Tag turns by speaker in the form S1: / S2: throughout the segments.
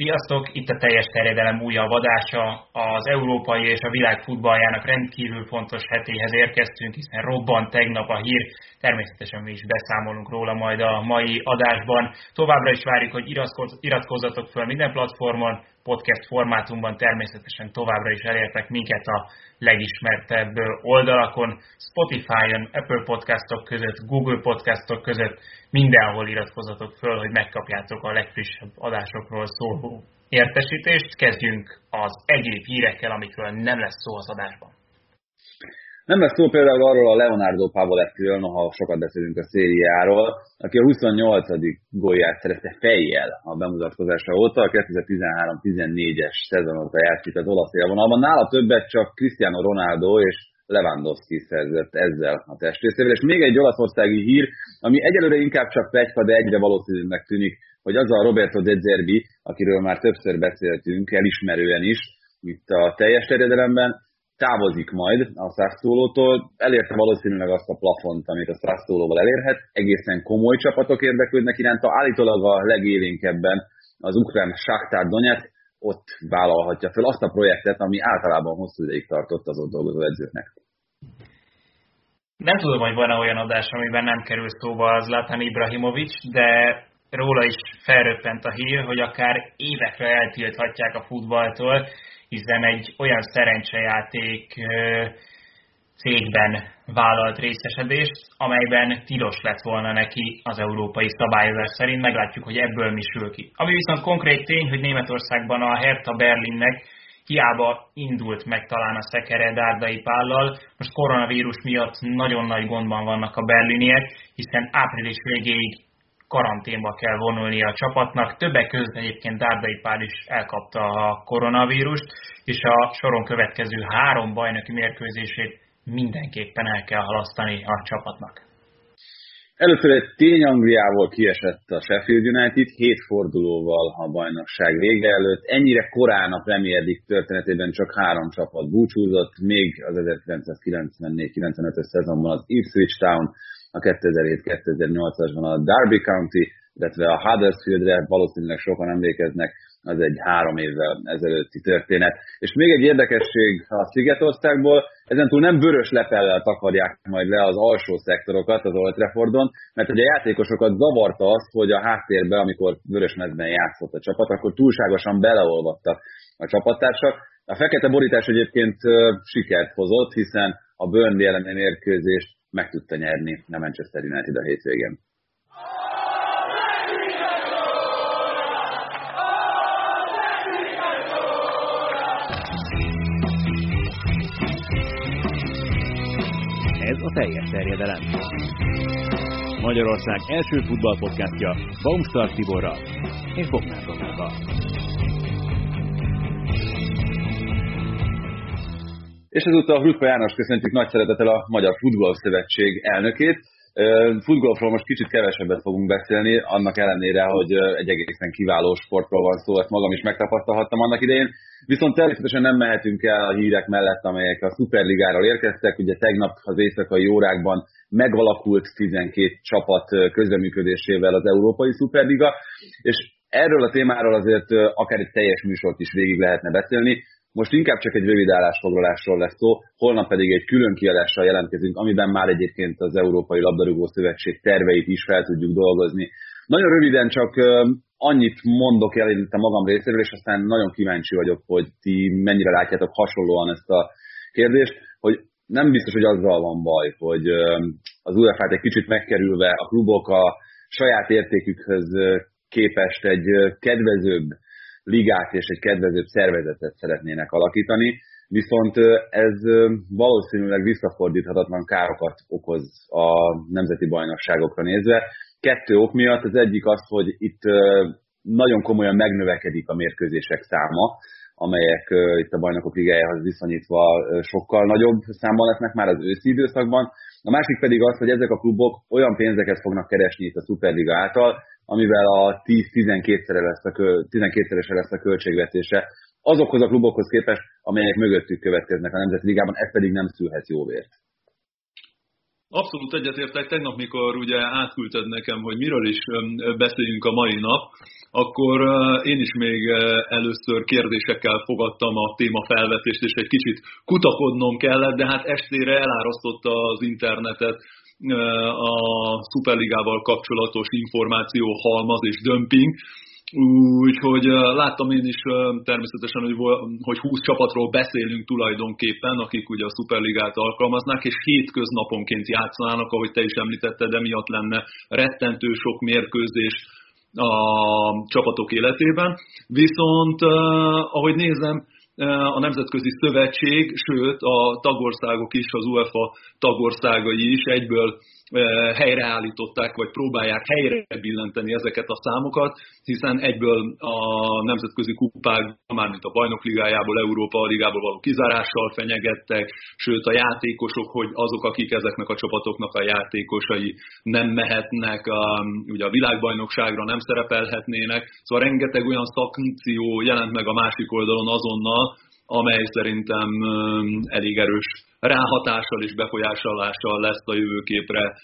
S1: Sziasztok! Itt a teljes terjedelem újabb adása. Az európai és a világ futballjának rendkívül fontos hetéhez érkeztünk, hiszen robbant tegnap a hír. Természetesen mi is beszámolunk róla majd a mai adásban. Továbbra is várjuk, hogy iratkozzatok föl minden platformon, podcast formátumban természetesen továbbra is elértek minket a legismertebb oldalakon, Spotify-on, Apple podcastok között, Google podcastok között, mindenhol iratkozzatok föl, hogy megkapjátok a legfrissebb adásokról szóló értesítést. Kezdjünk az egyéb hírekkel, amikről nem lesz szó az adásban.
S2: Nem lesz szó például arról a Leonardo Pavolettiről, noha sokat beszélünk a szériáról, aki a 28. gólját szerezte fejjel a bemutatkozása óta, a 2013-14-es szezon óta játszik az olasz élvonalban. Nála többet csak Cristiano Ronaldo és Lewandowski szerzett ezzel a testrészével. És még egy olaszországi hír, ami egyelőre inkább csak pegyka, de egyre valószínűnek tűnik, hogy az a Roberto De Zerbi, akiről már többször beszéltünk, elismerően is, itt a teljes terjedelemben, távozik majd a Sassuolo-tól, elérte valószínűleg azt a plafont, amit a Sassuolo-val elérhet, egészen komoly csapatok érdeklődnek iránta, állítólag a legélénkebben az ukrán Shakhtar Donetsk, ott vállalhatja fel azt a projektet, ami általában hosszú ideig tartott az ott dolgozó edzőknek.
S1: Nem tudom, hogy van-e olyan adás, amiben nem kerül szóba Zlatan Ibrahimovic, de róla is felröppent a hír, hogy akár évekre eltilthatják a futballtól, hiszen egy olyan szerencsejáték cégben vállalt részesedést, amelyben tilos lett volna neki az európai szabályozás szerint. Meglátjuk, hogy ebből mi sül ki. Ami viszont konkrét tény, hogy Németországban a Hertha Berlinnek hiába indult meg talán a szekere Dárdai Pállal, most koronavírus miatt nagyon nagy gondban vannak a berliniek, hiszen április végéig karanténba kell vonulni a csapatnak. Többek között egyébként Dárdai Pál is elkapta a koronavírust, és a soron következő három bajnoki mérkőzését mindenképpen el kell halasztani a csapatnak.
S2: Először egy tény Angliával kiesett a Sheffield United, hét fordulóval a bajnokság vége előtt. Ennyire korán a Premier League történetében csak három csapat búcsúzott, még az 1994-95-ös szezonban az Ipswich Town, a 2007-2008-asban a Derby County, illetve a Huddersfieldre valószínűleg sokan emlékeznek, az egy három évvel ezelőtti történet. És még egy érdekesség a Szigetországból, ezentúl nem vörös lepellel takarják majd le az alsó szektorokat az Old Traffordon, mert hogy a játékosokat zavarta az, hogy a háttérbe, amikor vörös mezben játszott a csapat, akkor túlságosan beleolvadtak a csapattársak. A fekete borítás egyébként sikert hozott, hiszen a Burnley elleni mérkőzést meg tudta nyerni a Manchester United a hétvégén.
S3: Ez a teljes terjedelem. Magyarország első futballpodcastja Baumstark Tiborral és Bognár Donával.
S2: És ezúttal Hrutka János köszöntjük nagy szeretettel a Magyar Futball Szövetség elnökét. Futgolfról most kicsit kevesebbet fogunk beszélni, annak ellenére, hogy egy egészen kiváló sportról van szó, ezt magam is megtapasztalhattam annak idején. Viszont természetesen nem mehetünk el a hírek mellett, amelyek a Superligáról érkeztek. Ugye tegnap az éjszakai órákban megalakult 12 csapat közreműködésével az Európai Superliga, és erről a témáról azért akár egy teljes műsort is végig lehetne beszélni. Most inkább csak egy rövid állásfoglalásról lesz szó, holnap pedig egy külön kiadással jelentkezünk, amiben már egyébként az Európai Labdarúgó Szövetség terveit is fel tudjuk dolgozni. Nagyon röviden csak annyit mondok el itt a magam részéről, és aztán nagyon kíváncsi vagyok, hogy ti mennyire látjátok hasonlóan ezt a kérdést, hogy nem biztos, hogy azzal van baj, hogy az UEFA-t egy kicsit megkerülve a klubok a saját értékükhöz képest egy kedvezőbb ligát és egy kedvezőbb szervezetet szeretnének alakítani, viszont ez valószínűleg visszafordíthatatlan károkat okoz a nemzeti bajnokságokra nézve. Kettő ok miatt, az egyik az, hogy itt nagyon komolyan megnövekedik a mérkőzések száma, amelyek itt a bajnokok ligájához viszonyítva sokkal nagyobb számban lesznek már az őszi időszakban. A másik pedig az, hogy ezek a klubok olyan pénzeket fognak keresni itt a Superliga által, amivel a 10-12-szeres lesz, a, 12 lesz a költségvetése azokhoz a klubokhoz képest, amelyek mögöttük következnek a Nemzeti Ligában, ez pedig nem szülhet jó vért.
S4: Abszolút egyetértek. Tegnap, mikor ugye átküldted nekem, hogy miről is beszéljünk a mai nap, akkor én is még először kérdésekkel fogadtam a témafelvetést, és egy kicsit kutakodnom kellett, de hát estére elárasztotta az internetet a Superligával kapcsolatos információ halmaz és dömping, Úgyhogy láttam én is természetesen, hogy, hogy 20 csapatról beszélünk tulajdonképpen, akik ugye a Superligát alkalmaznák, és hétköznaponként játszanának, ahogy te is említetted, emiatt lenne rettentő sok mérkőzés a csapatok életében. Viszont, ahogy nézem, a Nemzetközi Szövetség, sőt a tagországok is, az UEFA tagországai is egyből helyreállították, vagy próbálják helyre billenteni ezeket a számokat, hiszen egyből a nemzetközi kupák, mármint a bajnok ligájából, Európa ligából való kizárással fenyegettek, sőt a játékosok, hogy azok, akik ezeknek a csapatoknak a játékosai nem mehetnek, a, ugye a világbajnokságra nem szerepelhetnének, szóval rengeteg olyan szankció jelent meg a másik oldalon azonnal, amely szerintem elég erős ráhatással és befolyásolással lesz a jövőképre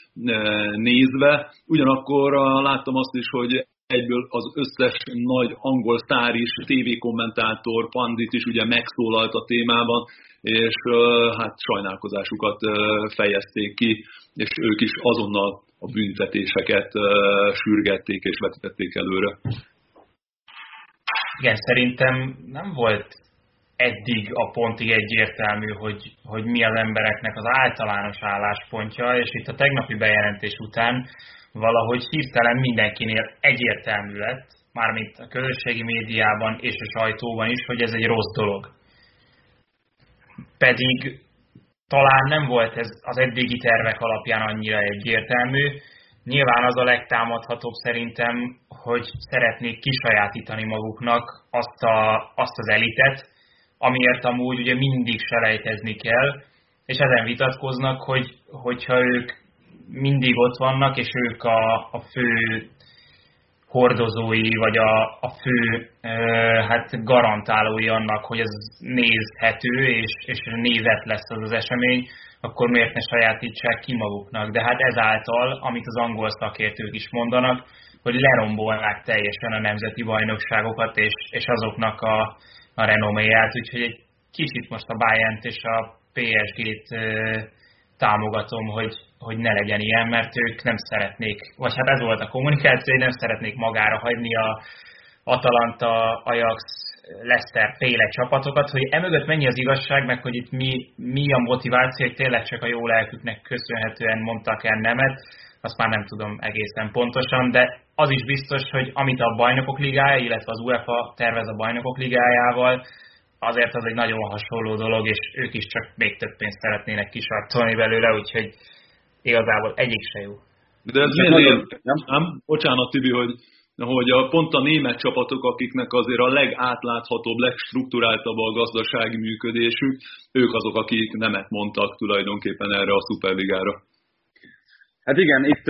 S4: nézve. Ugyanakkor láttam azt is, hogy egyből az összes nagy angol sztár is, tévékommentátor, pandit is ugye megszólalt a témában, és hát sajnálkozásukat fejezték ki, és ők is azonnal a büntetéseket sürgették és vetítették előre.
S1: Igen, szerintem nem volt eddig a pontig egyértelmű, hogy, hogy mi az embereknek az általános álláspontja, és itt a tegnapi bejelentés után valahogy hirtelen mindenkinél egyértelmű lett, mármint a közösségi médiában és a sajtóban is, hogy ez egy rossz dolog. Pedig talán nem volt ez az eddigi tervek alapján annyira egyértelmű. Nyilván az a legtámadhatóbb szerintem, hogy szeretnék kisajátítani maguknak azt, a, azt az elitet, amiért amúgy ugye mindig selejtezni kell, és ezen vitatkoznak, hogy, hogyha ők mindig ott vannak, és ők a, a fő hordozói, vagy a, a fő e, hát garantálói annak, hogy ez nézhető, és, és nézet lesz az az esemény, akkor miért ne sajátítsák ki maguknak. De hát ezáltal, amit az angol szakértők is mondanak, hogy lerombolnák teljesen a nemzeti bajnokságokat, és, és azoknak a, a renoméját, úgyhogy egy kicsit most a bayern és a PSG-t támogatom, hogy, hogy ne legyen ilyen, mert ők nem szeretnék, vagy hát ez volt a kommunikáció, hogy nem szeretnék magára hagyni a Atalanta, Ajax, Leicester féle csapatokat, hogy emögött mennyi az igazság, meg hogy itt mi, mi a motiváció, hogy tényleg csak a jó lelküknek köszönhetően mondtak el nemet, azt már nem tudom egészen pontosan, de az is biztos, hogy amit a bajnokok ligája, illetve az UEFA tervez a bajnokok ligájával, azért az egy nagyon hasonló dolog, és ők is csak még több pénzt szeretnének kisarcolni belőle, úgyhogy igazából egyik se jó.
S4: De ez miért? Nem? nem? Bocsánat, Tibi, hogy hogy a, pont a német csapatok, akiknek azért a legátláthatóbb, legstruktúráltabb a gazdasági működésük, ők azok, akik nemet mondtak tulajdonképpen erre a szuperligára.
S2: Hát igen, itt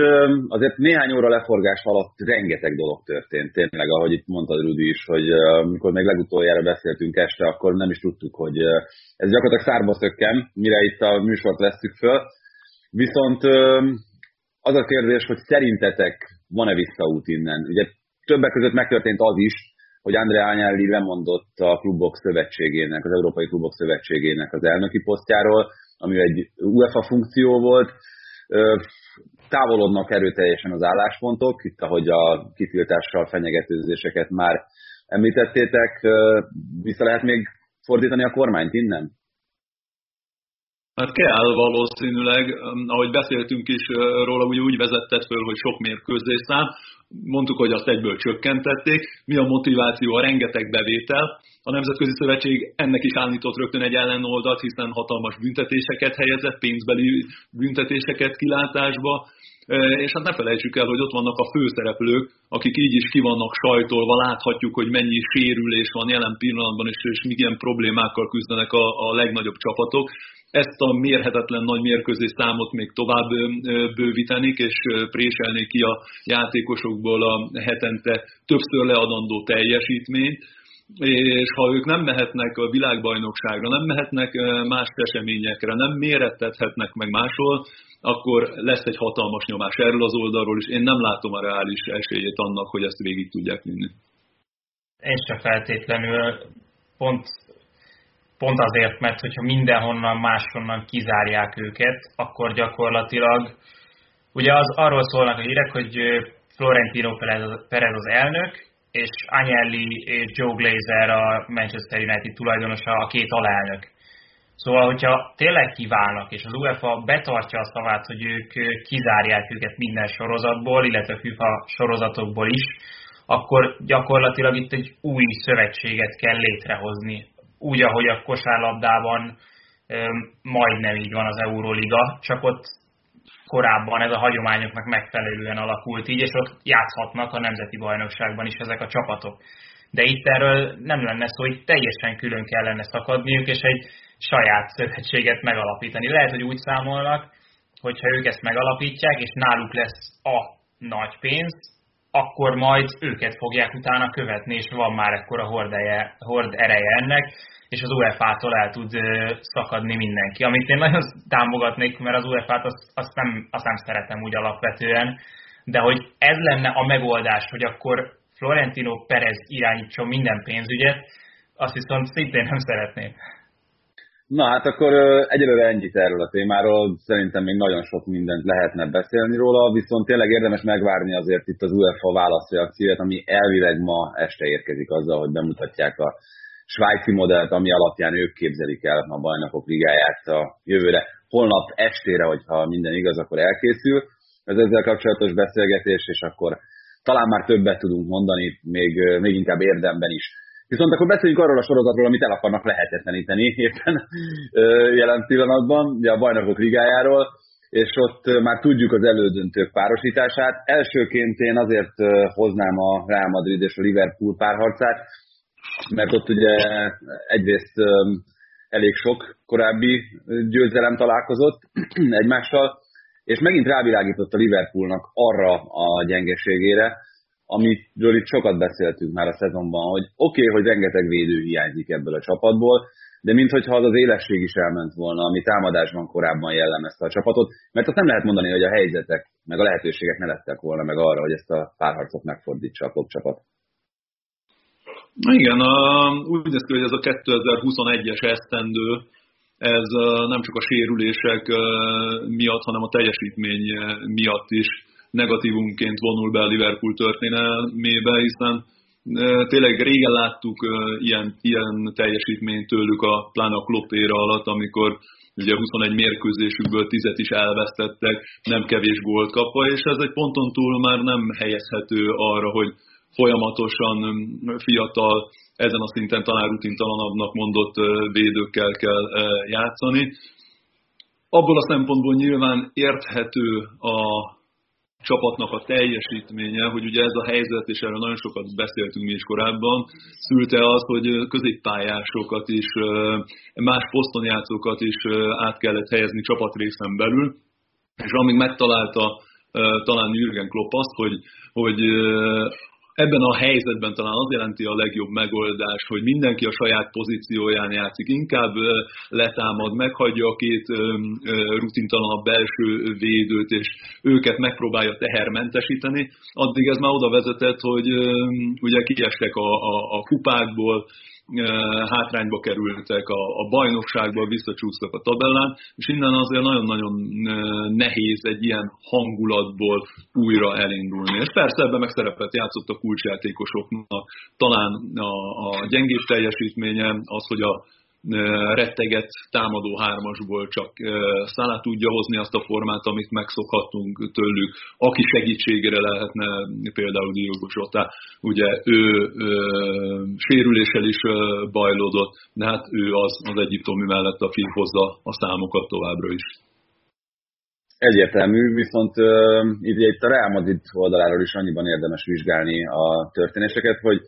S2: azért néhány óra leforgás alatt rengeteg dolog történt, tényleg, ahogy itt mondtad Rudi is, hogy amikor még legutoljára beszéltünk este, akkor nem is tudtuk, hogy ez gyakorlatilag szárba szökkem, mire itt a műsort vesztük föl. Viszont az a kérdés, hogy szerintetek van-e visszaút innen? Ugye többek között megtörtént az is, hogy Andrea Agnelli lemondott a klubok szövetségének, az Európai Klubok Szövetségének az elnöki posztjáról, ami egy UEFA funkció volt távolodnak erőteljesen az álláspontok, itt ahogy a kitiltással fenyegetőzéseket már említettétek, vissza lehet még fordítani a kormányt innen?
S4: Hát kell valószínűleg, ahogy beszéltünk is róla, úgy, úgy vezetted föl, hogy sok mérkőzésszám, mondtuk, hogy azt egyből csökkentették. Mi a motiváció? A rengeteg bevétel. A Nemzetközi Szövetség ennek is állított rögtön egy ellenoldalt, hiszen hatalmas büntetéseket helyezett, pénzbeli büntetéseket kilátásba, és hát ne felejtsük el, hogy ott vannak a főszereplők, akik így is ki vannak sajtolva, láthatjuk, hogy mennyi sérülés van jelen pillanatban, és, és milyen problémákkal küzdenek a, a legnagyobb csapatok. Ezt a mérhetetlen nagy mérkőzés számot még tovább bővítenik, és préselnék ki a játékosokból a hetente többször leadandó teljesítményt és ha ők nem mehetnek a világbajnokságra, nem mehetnek más eseményekre, nem mérettethetnek meg máshol, akkor lesz egy hatalmas nyomás erről az oldalról, és én nem látom a reális esélyét annak, hogy ezt végig tudják vinni.
S1: Én sem feltétlenül, pont, pont azért, mert hogyha mindenhonnan máshonnan kizárják őket, akkor gyakorlatilag, ugye az arról szólnak a hírek, hogy Florentino Perez az elnök, és Agnelli és Joe Glazer a Manchester United tulajdonosa a két alelnök. Szóval, hogyha tényleg kívánnak, és az UEFA betartja a szavát, hogy ők kizárják őket minden sorozatból, illetve FIFA sorozatokból is, akkor gyakorlatilag itt egy új szövetséget kell létrehozni. Úgy, ahogy a kosárlabdában majdnem így van az Euroliga, csak ott korábban ez a hagyományoknak megfelelően alakult így, és ott játszhatnak a nemzeti bajnokságban is ezek a csapatok. De itt erről nem lenne szó, hogy teljesen külön kellene szakadniuk, és egy saját szövetséget megalapítani. Lehet, hogy úgy számolnak, hogyha ők ezt megalapítják, és náluk lesz a nagy pénz, akkor majd őket fogják utána követni, és van már ekkora hordeje, hord ereje ennek, és az UEFA-tól el tud szakadni mindenki. Amit én nagyon támogatnék, mert az UEFA-t azt, azt, nem, azt nem szeretem úgy alapvetően, de hogy ez lenne a megoldás, hogy akkor Florentino Perez irányítson minden pénzügyet, azt viszont szintén nem szeretném.
S2: Na hát akkor egyelőre ennyit erről a témáról, szerintem még nagyon sok mindent lehetne beszélni róla, viszont tényleg érdemes megvárni azért itt az UEFA válaszreakciót, ami elvileg ma este érkezik azzal, hogy bemutatják a svájci modellt, ami alapján ők képzelik el a bajnokok ligáját a jövőre. Holnap estére, hogyha minden igaz, akkor elkészül ez ezzel kapcsolatos beszélgetés, és akkor talán már többet tudunk mondani, még, még inkább érdemben is. Viszont akkor beszéljünk arról a sorozatról, amit el akarnak lehetetleníteni éppen jelen pillanatban, ugye a bajnokok ligájáról, és ott már tudjuk az elődöntők párosítását. Elsőként én azért hoznám a Real Madrid és a Liverpool párharcát, mert ott ugye egyrészt elég sok korábbi győzelem találkozott egymással, és megint rávilágított a Liverpoolnak arra a gyengeségére, amiről itt sokat beszéltünk már a szezonban, hogy oké, okay, hogy rengeteg védő hiányzik ebből a csapatból, de minthogyha az az élesség is elment volna, ami támadásban korábban jellemezte a csapatot, mert azt nem lehet mondani, hogy a helyzetek, meg a lehetőségek ne lettek volna meg arra, hogy ezt a párharcot megfordítsa a csapat.
S4: Igen, úgy néz ki, hogy ez a 2021-es esztendő, ez nem csak a sérülések miatt, hanem a teljesítmény miatt is negatívumként vonul be a Liverpool történelmébe, hiszen tényleg régen láttuk ilyen, ilyen teljesítményt tőlük a pláne a alatt, amikor ugye 21 mérkőzésükből 10 is elvesztettek, nem kevés gólt kapva, és ez egy ponton túl már nem helyezhető arra, hogy folyamatosan fiatal, ezen a szinten talán rutintalanabbnak mondott védőkkel kell játszani. Abból a szempontból nyilván érthető a csapatnak a teljesítménye, hogy ugye ez a helyzet, és erről nagyon sokat beszéltünk mi is korábban, szülte az, hogy középpályásokat is, más poszton játszókat is át kellett helyezni csapatrészen belül, és amíg megtalálta talán Jürgen Klopp azt, hogy, hogy ebben a helyzetben talán az jelenti a legjobb megoldás, hogy mindenki a saját pozícióján játszik, inkább letámad, meghagyja a két rutintalanabb belső védőt, és őket megpróbálja tehermentesíteni, addig ez már oda vezetett, hogy ugye kiestek a, a, a kupákból, hátrányba kerültek a, a bajnokságba, visszacsúsztak a tabellán, és innen azért nagyon-nagyon nehéz egy ilyen hangulatból újra elindulni. És persze ebben meg szerepet játszott a kulcsjátékosoknak, talán a, a gyengébb teljesítménye, az, hogy a retteget támadó hármasból csak Szalá tudja hozni azt a formát, amit megszokhattunk tőlük. Aki segítségére lehetne például Diogo Zsota, ugye ő, ő sérüléssel is bajlódott, de hát ő az, az egyiptomi mellett, aki hozza a számokat továbbra is.
S2: Egyértelmű, viszont uh, itt a Real Madrid oldaláról is annyiban érdemes vizsgálni a történéseket, hogy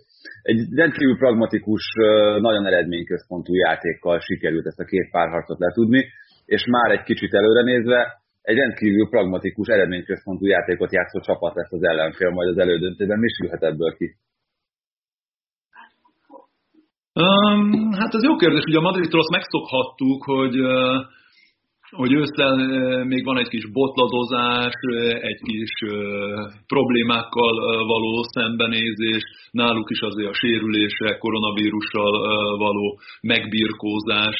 S2: egy rendkívül pragmatikus, nagyon eredményközpontú játékkal sikerült ezt a két párharcot letudni, és már egy kicsit előre nézve egy rendkívül pragmatikus, eredményközpontú játékot játszó csapat lesz az ellenfél majd az elődöntőben. Mi sülhet ebből ki?
S4: Um, hát ez jó kérdés, ugye a Madridtól azt megszokhattuk, hogy uh, hogy ősszel még van egy kis botladozás, egy kis problémákkal való szembenézés, náluk is azért a sérülések, koronavírussal való megbirkózás,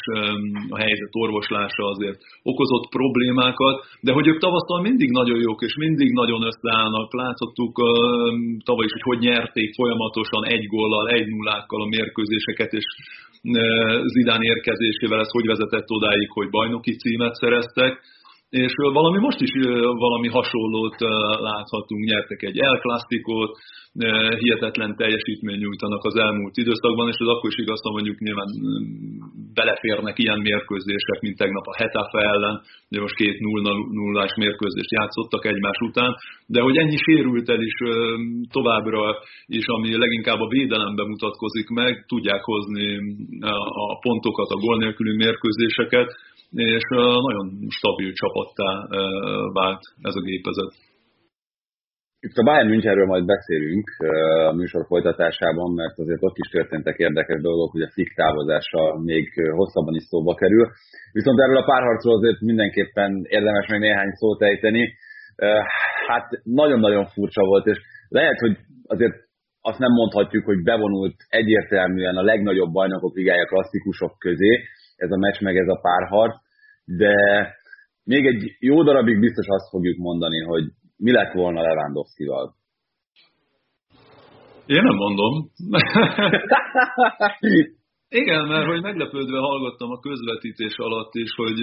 S4: a helyzet orvoslása azért okozott problémákat, de hogy ők tavasztal mindig nagyon jók, és mindig nagyon összeállnak. Láthattuk tavaly is, hogy hogy nyerték folyamatosan egy góllal, egy nullákkal a mérkőzéseket, és Zidán érkezésével ez hogy vezetett odáig, hogy bajnoki címet szereztek, és valami most is valami hasonlót láthatunk, nyertek egy El Clasicot, hihetetlen teljesítmény nyújtanak az elmúlt időszakban, és ez akkor is igaz, mondjuk nyilván beleférnek ilyen mérkőzések, mint tegnap a Hetafe ellen, de most két 0 0 mérkőzést játszottak egymás után, de hogy ennyi sérült el is továbbra is, ami leginkább a védelemben mutatkozik meg, tudják hozni a pontokat, a gól nélküli mérkőzéseket, és nagyon stabil csapattá vált ez a gépezet.
S2: Itt a Bayern Münchenről majd beszélünk a műsor folytatásában, mert azért ott is történtek érdekes dolgok, hogy a Flick távozása még hosszabban is szóba kerül. Viszont erről a párharcról azért mindenképpen érdemes még néhány szót ejteni. Hát nagyon-nagyon furcsa volt, és lehet, hogy azért azt nem mondhatjuk, hogy bevonult egyértelműen a legnagyobb bajnokok ligája klasszikusok közé ez a meccs meg ez a párharc, de még egy jó darabig biztos azt fogjuk mondani, hogy mi lett volna Lewandowski-val?
S4: Én nem mondom. Igen, mert hogy meglepődve hallgattam a közvetítés alatt is, hogy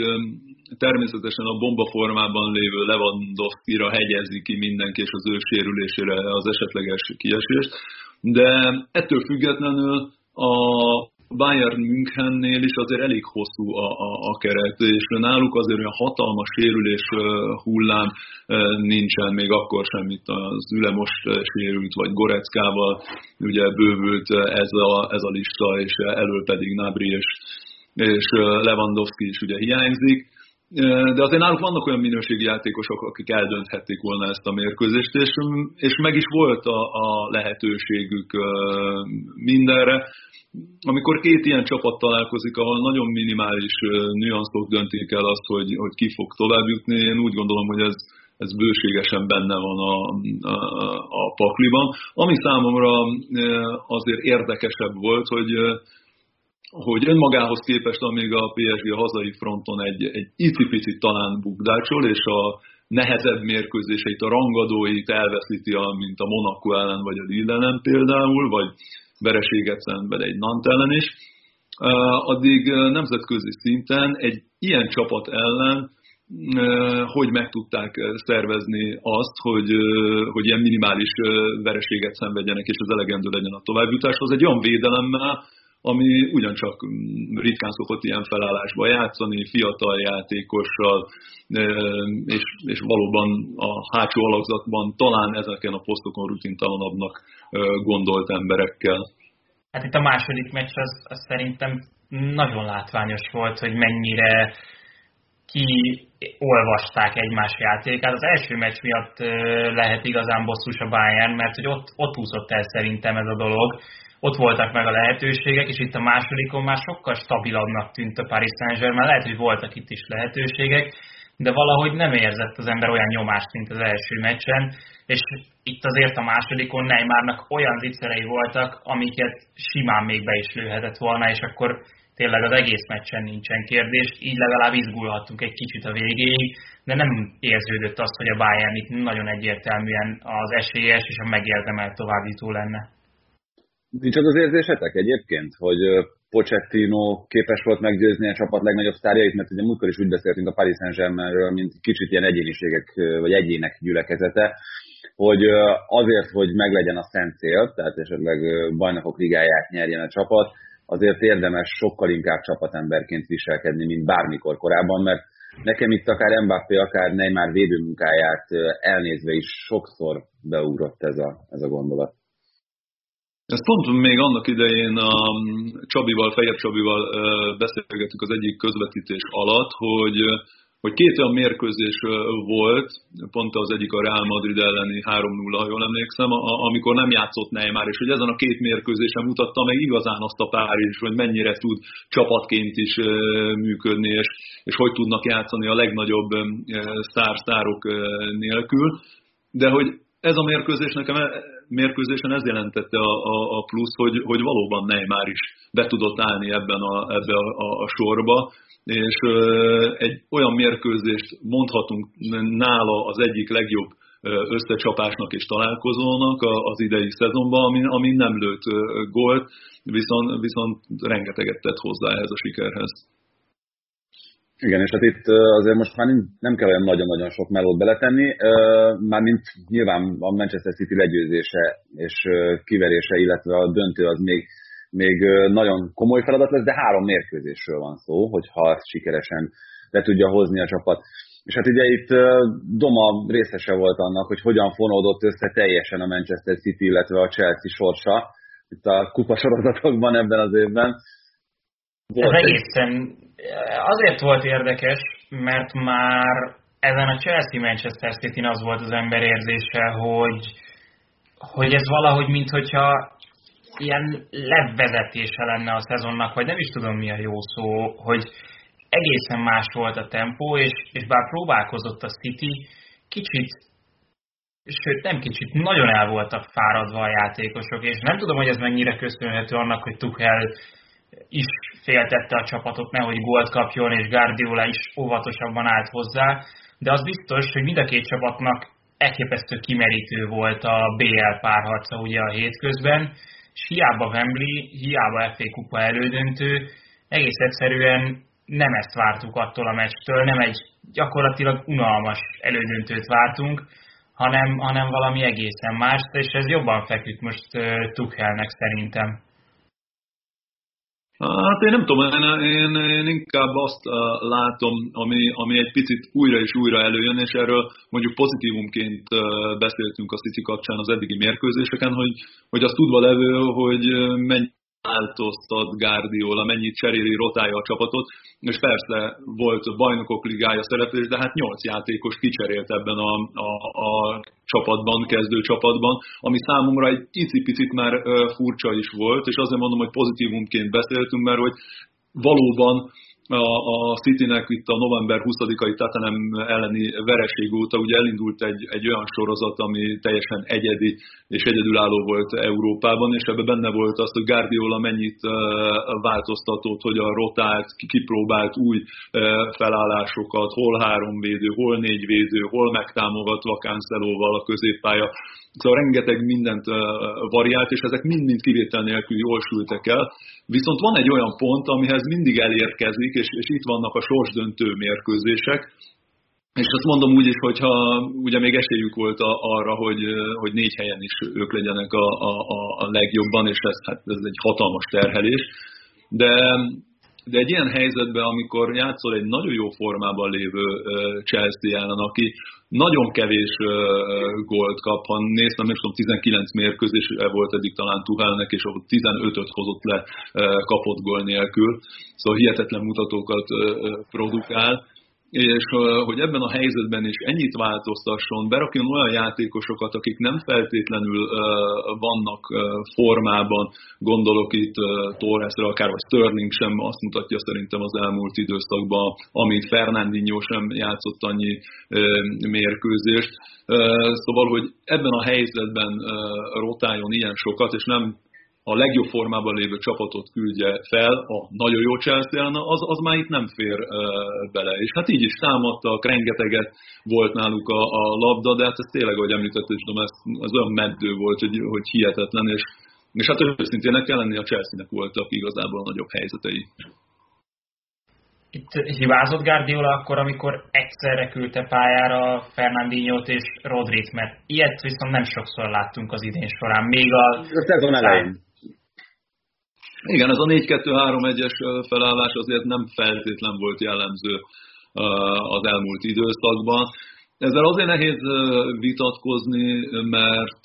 S4: természetesen a bombaformában lévő Lewandowski-ra hegyezi ki mindenki, és az ő sérülésére az esetleges kiesést. De ettől függetlenül a Bayern Münchennél is azért elég hosszú a, a, a keret, és náluk azért olyan hatalmas sérülés hullám nincsen, még akkor sem, mint az Üle sérült, vagy Goreckával, ugye bővült ez a, ez a lista, és elől pedig Nabri és, és Lewandowski is ugye hiányzik. De azért náluk vannak olyan minőségi játékosok, akik eldönthették volna ezt a mérkőzést, és, és meg is volt a, a lehetőségük mindenre amikor két ilyen csapat találkozik, ahol nagyon minimális nüanszok döntik el azt, hogy, hogy ki fog tovább jutni, én úgy gondolom, hogy ez, ez bőségesen benne van a, a, a pakliban. Ami számomra azért érdekesebb volt, hogy hogy önmagához képest, amíg a PSG a hazai fronton egy, egy icipicit talán bukdácsol, és a nehezebb mérkőzéseit, a rangadóit elveszíti, mint a Monaco ellen, vagy a Lille ellen például, vagy vereséget szenved egy Nant ellen is, addig nemzetközi szinten egy ilyen csapat ellen hogy meg tudták szervezni azt, hogy, hogy ilyen minimális vereséget szenvedjenek, és az elegendő legyen a továbbjutáshoz. Egy olyan védelemmel, ami ugyancsak ritkán szokott ilyen felállásba játszani, fiatal játékossal, és, és valóban a hátsó alakzatban talán ezeken a posztokon rutintalanabbnak gondolt emberekkel.
S1: Hát itt a második meccs az, az szerintem nagyon látványos volt, hogy mennyire kiolvasták egymás játékát. Az első meccs miatt lehet igazán bosszus a Bayern, mert hogy ott, ott húzott el szerintem ez a dolog. Ott voltak meg a lehetőségek, és itt a másodikon már sokkal stabilabbnak tűnt a Paris Saint-Germain. Lehet, hogy voltak itt is lehetőségek, de valahogy nem érzett az ember olyan nyomást, mint az első meccsen, és itt azért a másodikon Neymarnak olyan zicserei voltak, amiket simán még be is lőhetett volna, és akkor tényleg az egész meccsen nincsen kérdés, így legalább izgulhattunk egy kicsit a végéig, de nem érződött az, hogy a Bayern itt nagyon egyértelműen az esélyes és a megérdemelt továbbító lenne.
S2: Nincs az az érzésetek egyébként, hogy Pochettino képes volt meggyőzni a csapat legnagyobb sztárjait, mert ugye múltkor is úgy beszéltünk a Paris Saint-Germainről, mint kicsit ilyen egyéniségek vagy egyének gyülekezete, hogy azért, hogy meglegyen a szent cél, tehát esetleg bajnokok ligáját nyerjen a csapat, azért érdemes sokkal inkább csapatemberként viselkedni, mint bármikor korábban, mert nekem itt akár Mbappé, akár Neymar védőmunkáját elnézve is sokszor beugrott ez a, ez a gondolat.
S4: Ezt pont még annak idején a Csabival, Fehér Csabival beszélgettük az egyik közvetítés alatt, hogy hogy két olyan mérkőzés volt, pont az egyik a Real Madrid elleni 3-0, ha jól emlékszem, amikor nem játszott Neymar, és hogy ezen a két mérkőzésen mutatta meg igazán azt a Párizs, hogy mennyire tud csapatként is működni, és, és hogy tudnak játszani a legnagyobb szár-szárok nélkül. De hogy ez a mérkőzés nekem mérkőzésen ez jelentette a, a, a plusz, hogy, hogy valóban Neymar is be tudott állni ebben a, ebbe a, a, a sorba, és egy olyan mérkőzést mondhatunk nála az egyik legjobb összecsapásnak és találkozónak az idei szezonban, ami, ami nem lőtt gólt, viszont, viszont rengeteget tett hozzá ehhez a sikerhez.
S2: Igen, és hát itt azért most már nem kell olyan nagyon-nagyon sok melót beletenni, mármint nyilván a Manchester City legyőzése és kiverése, illetve a döntő az még még nagyon komoly feladat lesz, de három mérkőzésről van szó, hogyha ezt sikeresen le tudja hozni a csapat. És hát ugye itt Doma részese volt annak, hogy hogyan fonódott össze teljesen a Manchester City, illetve a Chelsea sorsa itt a kupasorozatokban ebben az évben.
S1: Volt Ez egészen azért volt érdekes, mert már ezen a Chelsea-Manchester City az volt az ember érzése, hogy, hogy ez valahogy, mintha ilyen levezetése lenne a szezonnak, vagy nem is tudom mi a jó szó, hogy egészen más volt a tempó, és, és bár próbálkozott a City, kicsit, sőt nem kicsit, nagyon el voltak fáradva a játékosok, és nem tudom, hogy ez mennyire köszönhető annak, hogy Tuchel is féltette a csapatot, nehogy gólt kapjon, és Guardiola is óvatosabban állt hozzá, de az biztos, hogy mind a két csapatnak elképesztő kimerítő volt a BL párharca ugye a hétközben, és hiába Wembley, hiába FA kupa elődöntő, egész egyszerűen nem ezt vártuk attól a meccstől, nem egy gyakorlatilag unalmas elődöntőt vártunk, hanem, hanem valami egészen más, és ez jobban feküdt most uh, Tuchelnek szerintem.
S4: Hát én nem tudom, én, én, én inkább azt uh, látom, ami, ami egy picit újra és újra előjön, és erről mondjuk pozitívumként uh, beszéltünk a City kapcsán az eddigi mérkőzéseken, hogy, hogy azt tudva levő, hogy mennyi változtat Guardiola, mennyit cseréli, rotálja a csapatot, és persze volt bajnokok ligája szereplés, de hát nyolc játékos kicserélt ebben a, a, a csapatban, kezdő csapatban, ami számomra egy icipicit már furcsa is volt, és azért mondom, hogy pozitívumként beszéltünk, mert hogy valóban a, a Citynek itt a november 20-ai Tatanem elleni vereség óta ugye elindult egy, egy olyan sorozat, ami teljesen egyedi és egyedülálló volt Európában, és ebben benne volt az, hogy Guardiola mennyit változtatott, hogy a rotált, kipróbált új felállásokat, hol három védő, hol négy védő, hol megtámogatva Cancelóval a középpálya. Szóval rengeteg mindent variált, és ezek mind-mind kivétel nélkül jól sültek el. Viszont van egy olyan pont, amihez mindig elérkezik, és, és itt vannak a sorsdöntő mérkőzések, és azt mondom úgy is, hogyha ugye még esélyük volt a, arra, hogy, hogy négy helyen is ők legyenek a, a, a legjobban, és ez, hát ez egy hatalmas terhelés. De de egy ilyen helyzetben, amikor játszol egy nagyon jó formában lévő Chelsea ellen, aki nagyon kevés gólt kap, ha néztem, nem tudom, 19 mérkőzés volt eddig talán Tuhelnek, és ott 15-öt hozott le kapott gól nélkül, szóval hihetetlen mutatókat produkál, és hogy ebben a helyzetben is ennyit változtasson, berakjon olyan játékosokat, akik nem feltétlenül vannak formában, gondolok itt Torresre, akár vagy Sterling sem azt mutatja szerintem az elmúlt időszakban, amit Fernandinho sem játszott annyi mérkőzést. Szóval, hogy ebben a helyzetben rotáljon ilyen sokat, és nem a legjobb formában lévő csapatot küldje fel, a nagyon jó Chelsea az, az már itt nem fér uh, bele. És hát így is támadtak, rengeteget volt náluk a, a labda, de hát ez tényleg, ahogy említettem, ez, ez olyan meddő volt, hogy, hogy hihetetlen, és, és hát őszintének kell lenni, a Chelsea-nek voltak igazából a nagyobb helyzetei.
S1: Itt hibázott Guardiola akkor, amikor egyszerre küldte pályára Fernandinho-t és Rodrit, mert ilyet viszont nem sokszor láttunk az idén során. Még a,
S2: a szezon elején.
S4: Igen, ez a 4-2-3-1-es felállás azért nem feltétlen volt jellemző az elmúlt időszakban. Ezzel azért nehéz vitatkozni, mert,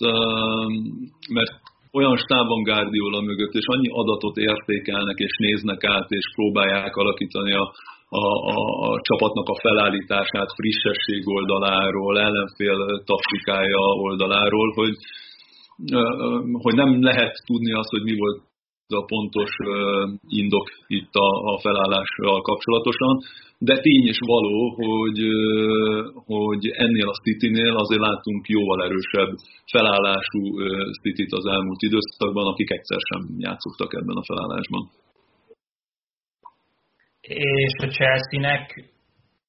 S4: mert olyan stáb van Guardiola mögött, és annyi adatot értékelnek, és néznek át, és próbálják alakítani a, a, a, a csapatnak a felállítását frissesség oldaláról, ellenfél taktikája oldaláról, hogy, hogy nem lehet tudni azt, hogy mi volt a pontos indok itt a, a felállással kapcsolatosan, de tény is való, hogy, hogy ennél a City-nél azért látunk jóval erősebb felállású City-t az elmúlt időszakban, akik egyszer sem játszottak ebben a felállásban.
S1: És a Chelsea-nek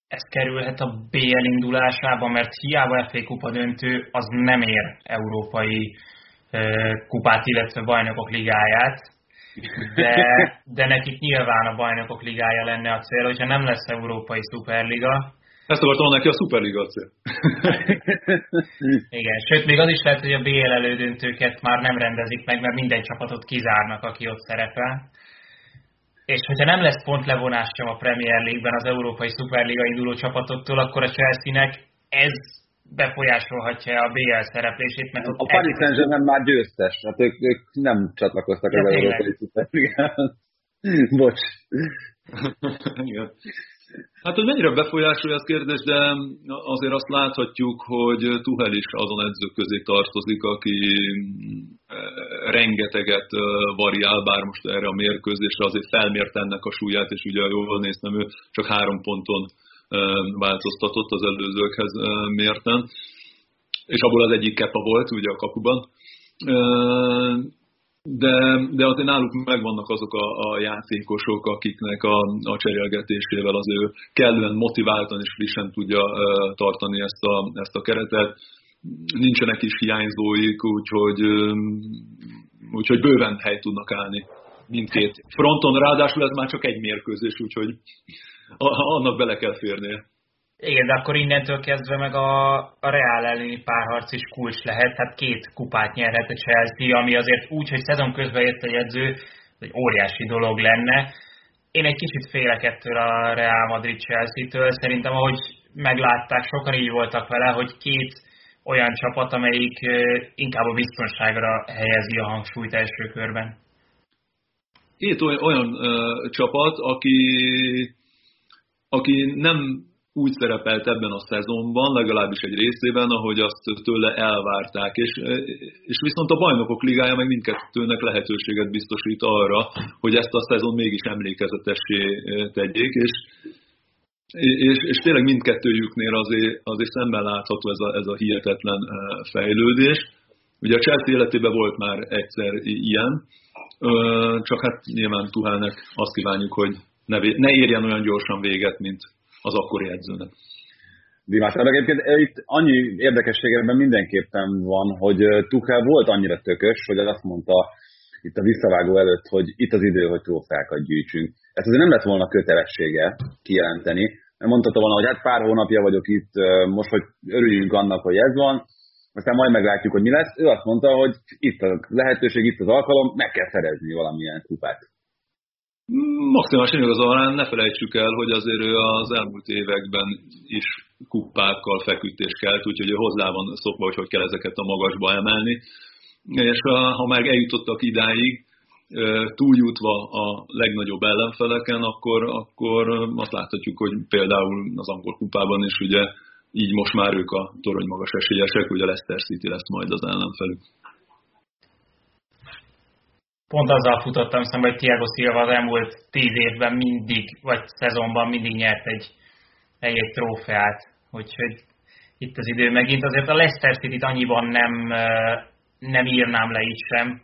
S1: ez kerülhet a BL indulásába, mert hiába FA kupa döntő, az nem ér európai kupát, illetve bajnokok ligáját, de, de nekik nyilván a bajnokok ligája lenne a cél, hogyha nem lesz európai szuperliga.
S4: Ezt akartam neki a szuperliga a cél.
S1: Igen, sőt, még az is lehet, hogy a BL elődöntőket már nem rendezik meg, mert minden csapatot kizárnak, aki ott szerepel. És hogyha nem lesz pontlevonás sem a Premier League-ben az Európai Szuperliga induló csapatoktól, akkor a Chelsea-nek ez befolyásolhatja a BL szereplését. Mert
S2: a Paris Saint-Germain már győztes, hát ők, ők nem csatlakoztak az Európai Szuperligához. Bocs.
S4: Igen. Hát, hogy mennyire befolyásolja az kérdés, de azért azt láthatjuk, hogy Tuhel is azon edzők közé tartozik, aki eh, rengeteget eh, variál, bár most erre a mérkőzésre azért felmért ennek a súlyát, és ugye jól néztem, ő csak három ponton változtatott az előzőkhez mérten, és abból az egyik kepa volt ugye a kapuban. De, de azért náluk megvannak azok a, a játékosok, akiknek a, a cserélgetésével az ő kellően motiváltan és frissen tudja tartani ezt a, ezt a keretet. Nincsenek is hiányzóik, úgyhogy, úgyhogy bőven hely tudnak állni mindkét fronton. Ráadásul ez már csak egy mérkőzés, úgyhogy annak bele kell férnie.
S1: Igen, de akkor innentől kezdve meg a, a Reál elleni párharc is kulcs lehet, hát két kupát nyerhet a Chelsea, ami azért úgy, hogy szezon közben jött egy edző, egy óriási dolog lenne. Én egy kicsit félek ettől a Real Madrid Chelsea-től, szerintem ahogy meglátták, sokan így voltak vele, hogy két olyan csapat, amelyik inkább a biztonságra helyezi a hangsúlyt első körben.
S4: Két olyan, olyan ö, csapat, aki aki nem úgy szerepelt ebben a szezonban, legalábbis egy részében, ahogy azt tőle elvárták, és, és viszont a bajnokok ligája meg mindkettőnek lehetőséget biztosít arra, hogy ezt a szezon mégis emlékezetessé tegyék, és, és, és tényleg mindkettőjüknél azért, azért szemben látható ez a, ez a hihetetlen fejlődés. Ugye a Chelsea életében volt már egyszer ilyen, csak hát nyilván Tuhálnek azt kívánjuk, hogy ne, ne érjen olyan gyorsan véget, mint az akkori edzőnek.
S2: Dimás, egyébként eh, itt annyi érdekességeben mindenképpen van, hogy eh, Tuchel volt annyira tökös, hogy azt mondta itt a visszavágó előtt, hogy itt az idő, hogy trófeákat gyűjtsünk. Ezt azért nem lett volna kötelessége kijelenteni, mert mondhatta volna, hogy hát pár hónapja vagyok itt, eh, most, hogy örüljünk annak, hogy ez van, aztán majd meglátjuk, hogy mi lesz. Ő azt mondta, hogy itt a lehetőség, itt az alkalom, meg kell szerezni valamilyen kupát.
S4: Maximálisan igazolán ne felejtsük el, hogy azért ő az elmúlt években is kuppákkal feküdtés kelt, úgyhogy ő hozzá van szokva, hogy hogy kell ezeket a magasba emelni. És ha már eljutottak idáig, túljutva a legnagyobb ellenfeleken, akkor, akkor azt láthatjuk, hogy például az angol kupában is ugye így most már ők a torony magas esélyesek, ugye Leicester City lesz majd az ellenfelük
S1: pont azzal futottam szembe, hogy Thiago Silva az elmúlt tíz évben mindig, vagy szezonban mindig nyert egy, egy, egy trófeát. Úgyhogy itt az idő megint. Azért a Leicester City-t annyiban nem, nem írnám le itt sem,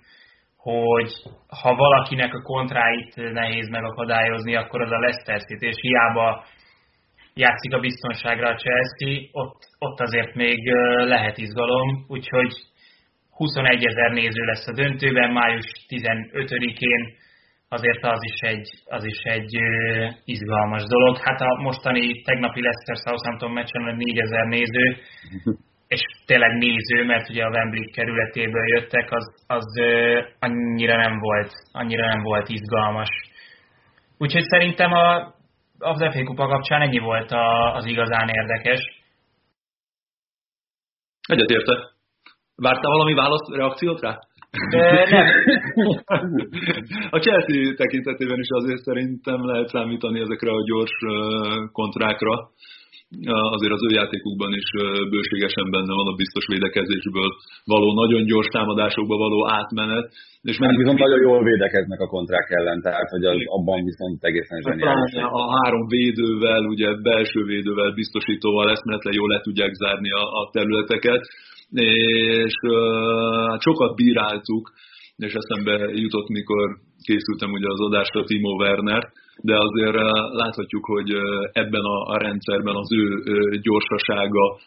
S1: hogy ha valakinek a kontráit nehéz megakadályozni, akkor az a Leicester City, és hiába játszik a biztonságra a Chelsea, ott, ott azért még lehet izgalom, úgyhogy 21 ezer néző lesz a döntőben, május 15-én, azért az is egy, az is egy ö, izgalmas dolog. Hát a mostani tegnapi Leicester Southampton meccsen 4 ezer néző, és tényleg néző, mert ugye a Wembley kerületéből jöttek, az, az ö, annyira nem volt, annyira nem volt izgalmas. Úgyhogy szerintem a, az FA Kupa kapcsán ennyi volt a, az igazán érdekes.
S4: Egyetértek. Vártál valami választ, reakciót rá?
S1: nem.
S4: A Chelsea tekintetében is azért szerintem lehet számítani ezekre a gyors kontrákra. Azért az ő játékukban is bőségesen benne van a biztos védekezésből való, nagyon gyors támadásokba való átmenet.
S2: És hát viszont nagyon jól védekeznek a kontrák ellen, tehát hogy az abban viszont egészen hát zseniális.
S4: A három védővel, ugye belső védővel, biztosítóval eszméletlen jól le tudják zárni a, a területeket és uh, sokat bíráltuk, és eszembe jutott, mikor készültem ugye az adásra Timo Werner, de azért láthatjuk, hogy ebben a, rendszerben az ő gyorsasága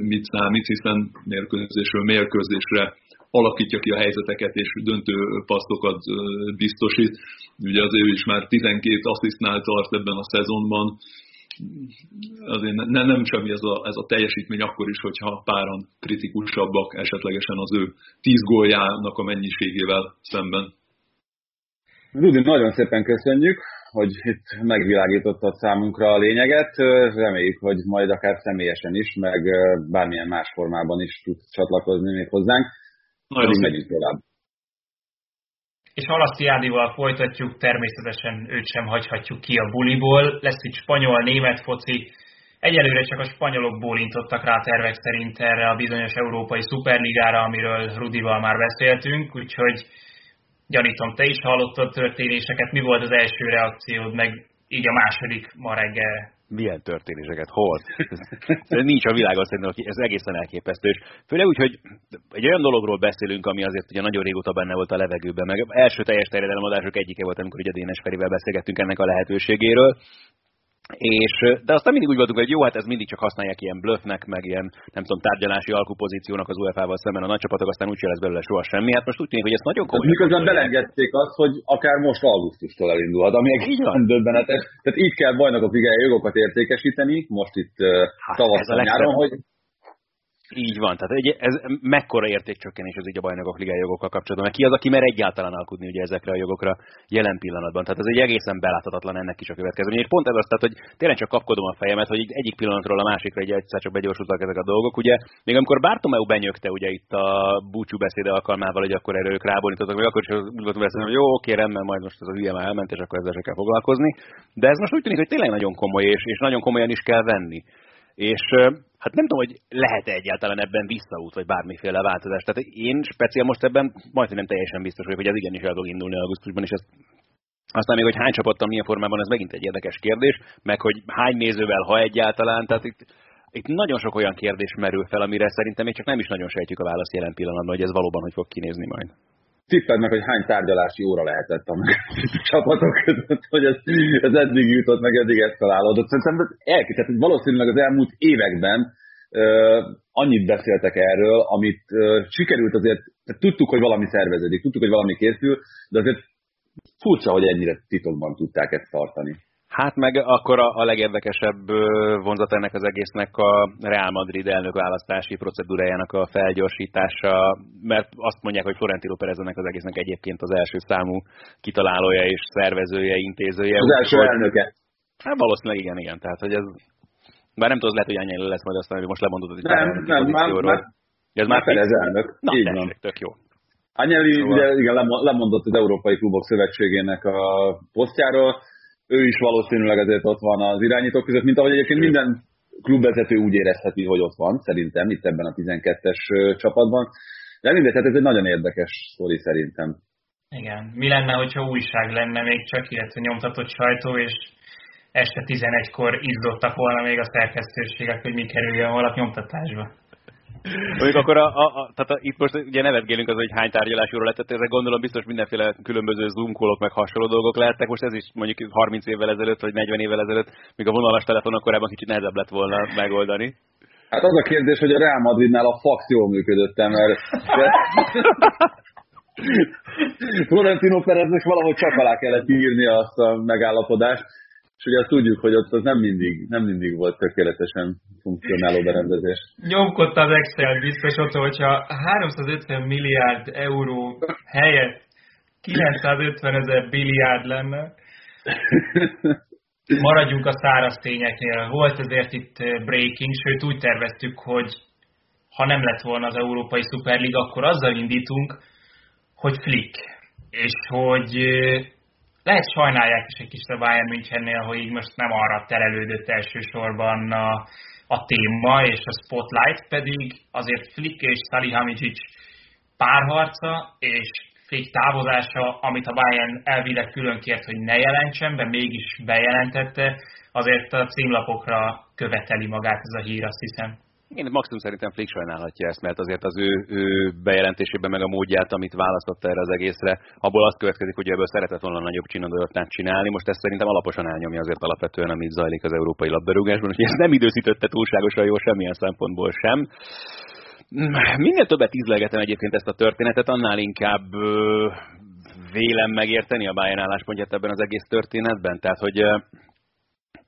S4: mit számít, hiszen mérkőzésről mérkőzésre alakítja ki a helyzeteket és döntő passzokat biztosít. Ugye az ő is már 12 asszisztnál tart ebben a szezonban, azért ne, nem semmi ez a, ez a teljesítmény akkor is, hogyha páran kritikusabbak esetlegesen az ő tíz góljának a mennyiségével szemben.
S2: Rudi, nagyon szépen köszönjük, hogy itt megvilágítottad számunkra a lényeget. Reméljük, hogy majd akár személyesen is, meg bármilyen más formában is tud csatlakozni még hozzánk. Nagyon megyünk tovább.
S1: És Halaszti Ádival folytatjuk, természetesen őt sem hagyhatjuk ki a buliból. Lesz itt spanyol, német foci. Egyelőre csak a spanyolok bólintottak rá tervek szerint erre a bizonyos európai szuperligára, amiről Rudival már beszéltünk, úgyhogy gyanítom, te is hallottad történéseket. Mi volt az első reakciód, meg így a második ma reggel
S3: milyen történéseket hoz. Ez nincs a világon szerintem, aki ez egészen elképesztő. És főleg úgy, hogy egy olyan dologról beszélünk, ami azért ugye nagyon régóta benne volt a levegőben, meg első teljes terjedelmadások egyike volt, amikor ugye Dénes Ferivel beszélgettünk ennek a lehetőségéről, és, de aztán mindig úgy voltunk, hogy jó, hát ez mindig csak használják ilyen bluffnek, meg ilyen, nem tudom, tárgyalási alkupozíciónak az UEFA-val szemben a nagy csapatok, aztán úgy lesz belőle soha semmi. Hát most úgy tűnik, hogy ez nagyon komoly.
S2: Miközben belengedték azt, hogy akár most augusztustól elindulhat, ami egészen döbbenetes. Tehát így kell bajnokok ligája jogokat értékesíteni, most itt hát tavasszal nyáron, hogy
S3: így van, tehát egy, ez mekkora értékcsökkenés az így a bajnokok ligája jogokkal kapcsolatban, mert ki az, aki mer egyáltalán alkudni ugye ezekre a jogokra jelen pillanatban. Tehát ez egy egészen beláthatatlan ennek is a következmény. És pont ez az, tehát, hogy tényleg csak kapkodom a fejemet, hogy egyik pillanatról a másikra egy egyszer csak begyorsultak ezek a dolgok. Ugye, még amikor Bartomeu benyögte ugye itt a búcsú beszéde alkalmával, hogy akkor erről ők ráborítottak, meg akkor is úgy voltam hogy jó, oké, rendben, majd most ez az hülye már elment, és akkor ezzel kell foglalkozni. De ez most úgy tűnik, hogy tényleg nagyon komoly, és, és nagyon komolyan is kell venni. És hát nem tudom, hogy lehet-e egyáltalán ebben visszaút, vagy bármiféle változás. Tehát én speciál most ebben majdnem nem teljesen biztos vagyok, hogy ez igenis el fog indulni augusztusban, és ezt aztán még, hogy hány csapattal milyen formában, ez megint egy érdekes kérdés, meg hogy hány nézővel, ha egyáltalán, tehát itt, itt nagyon sok olyan kérdés merül fel, amire szerintem még csak nem is nagyon sejtjük a választ jelen pillanatban, hogy ez valóban hogy fog kinézni majd
S2: tippeld meg, hogy hány tárgyalási óra lehetett a csapatok között, hogy ez, ez eddig jutott, meg eddig eszkalálódott. Szerintem elképesztő, hogy valószínűleg az elmúlt években annyit beszéltek erről, amit sikerült azért, tehát tudtuk, hogy valami szerveződik, tudtuk, hogy valami készül, de azért furcsa, hogy ennyire titokban tudták ezt tartani.
S3: Hát meg akkor a, a legérdekesebb vonzat ennek az egésznek a Real Madrid elnök választási procedúrájának a felgyorsítása, mert azt mondják, hogy Florentino Perez ennek az egésznek egyébként az első számú kitalálója és szervezője, intézője.
S2: Az első hogy, elnöke.
S3: Hát valószínűleg igen, igen. Tehát, hogy ez, bár nem tudom, lehet, hogy ennyi lesz majd aztán, hogy most lemondod hogy
S2: nem, nem, már, már, ez már Perez elnök.
S3: Na, Így tessék, van. tök jó.
S2: Anyeli szóval... ugye igen, lemondott az Európai Klubok Szövetségének a posztjáról, ő is valószínűleg azért ott van az irányítók között, mint ahogy egyébként minden klubvezető úgy érezheti, hogy ott van, szerintem, itt ebben a 12-es csapatban. De mindegy, tehát ez egy nagyon érdekes sztori szerintem.
S1: Igen. Mi lenne, hogyha újság lenne még csak, illetve nyomtatott sajtó, és este 11-kor izzottak volna még a szerkesztőségek, hogy mi kerüljön valaki nyomtatásba.
S3: Mondjuk akkor a, a, a, tehát a, itt most ugye nevetgélünk az, hogy hány tárgyalásról lett, ezek gondolom biztos mindenféle különböző zoom meg hasonló dolgok lehettek. Most ez is mondjuk 30 évvel ezelőtt, vagy 40 évvel ezelőtt, míg a vonalas telefonok korábban kicsit nehezebb lett volna megoldani.
S2: Hát az a kérdés, hogy a Real Madridnál a fax jól működött mert Florentino Pereznek valahogy csak alá kellett írni azt a megállapodást, és ugye tudjuk, hogy ott az nem mindig, nem mindig volt tökéletesen funkcionáló berendezés.
S1: Nyomkodta az Excel biztos ott, hogyha 350 milliárd euró helyett 950 ezer billiárd lenne, maradjunk a száraz tényeknél. Volt ezért itt breaking, sőt úgy terveztük, hogy ha nem lett volna az Európai Szuperliga, akkor azzal indítunk, hogy Flick, és hogy lehet sajnálják is egy kicsit a Bayern Münchennél, hogy így most nem arra terelődött elsősorban a, a téma és a spotlight, pedig azért Flick és Salihamidzic párharca, és Flick távozása, amit a Bayern elvileg külön kért, hogy ne jelentsen be, mégis bejelentette, azért a címlapokra követeli magát ez a hír, azt hiszem.
S3: Én maximum szerintem Flick sajnálhatja ezt, mert azért az ő, ő bejelentésében meg a módját, amit választotta erre az egészre, abból azt következik, hogy ebből szeretett volna nagyobb csinadőrtát csinálni. Most ezt szerintem alaposan elnyomja azért alapvetően, amit zajlik az európai labdarúgásban, úgyhogy ez nem időszítette túlságosan jó semmilyen szempontból sem. Minél többet ízlegetem egyébként ezt a történetet, annál inkább vélem megérteni a Bayern álláspontját ebben az egész történetben. Tehát, hogy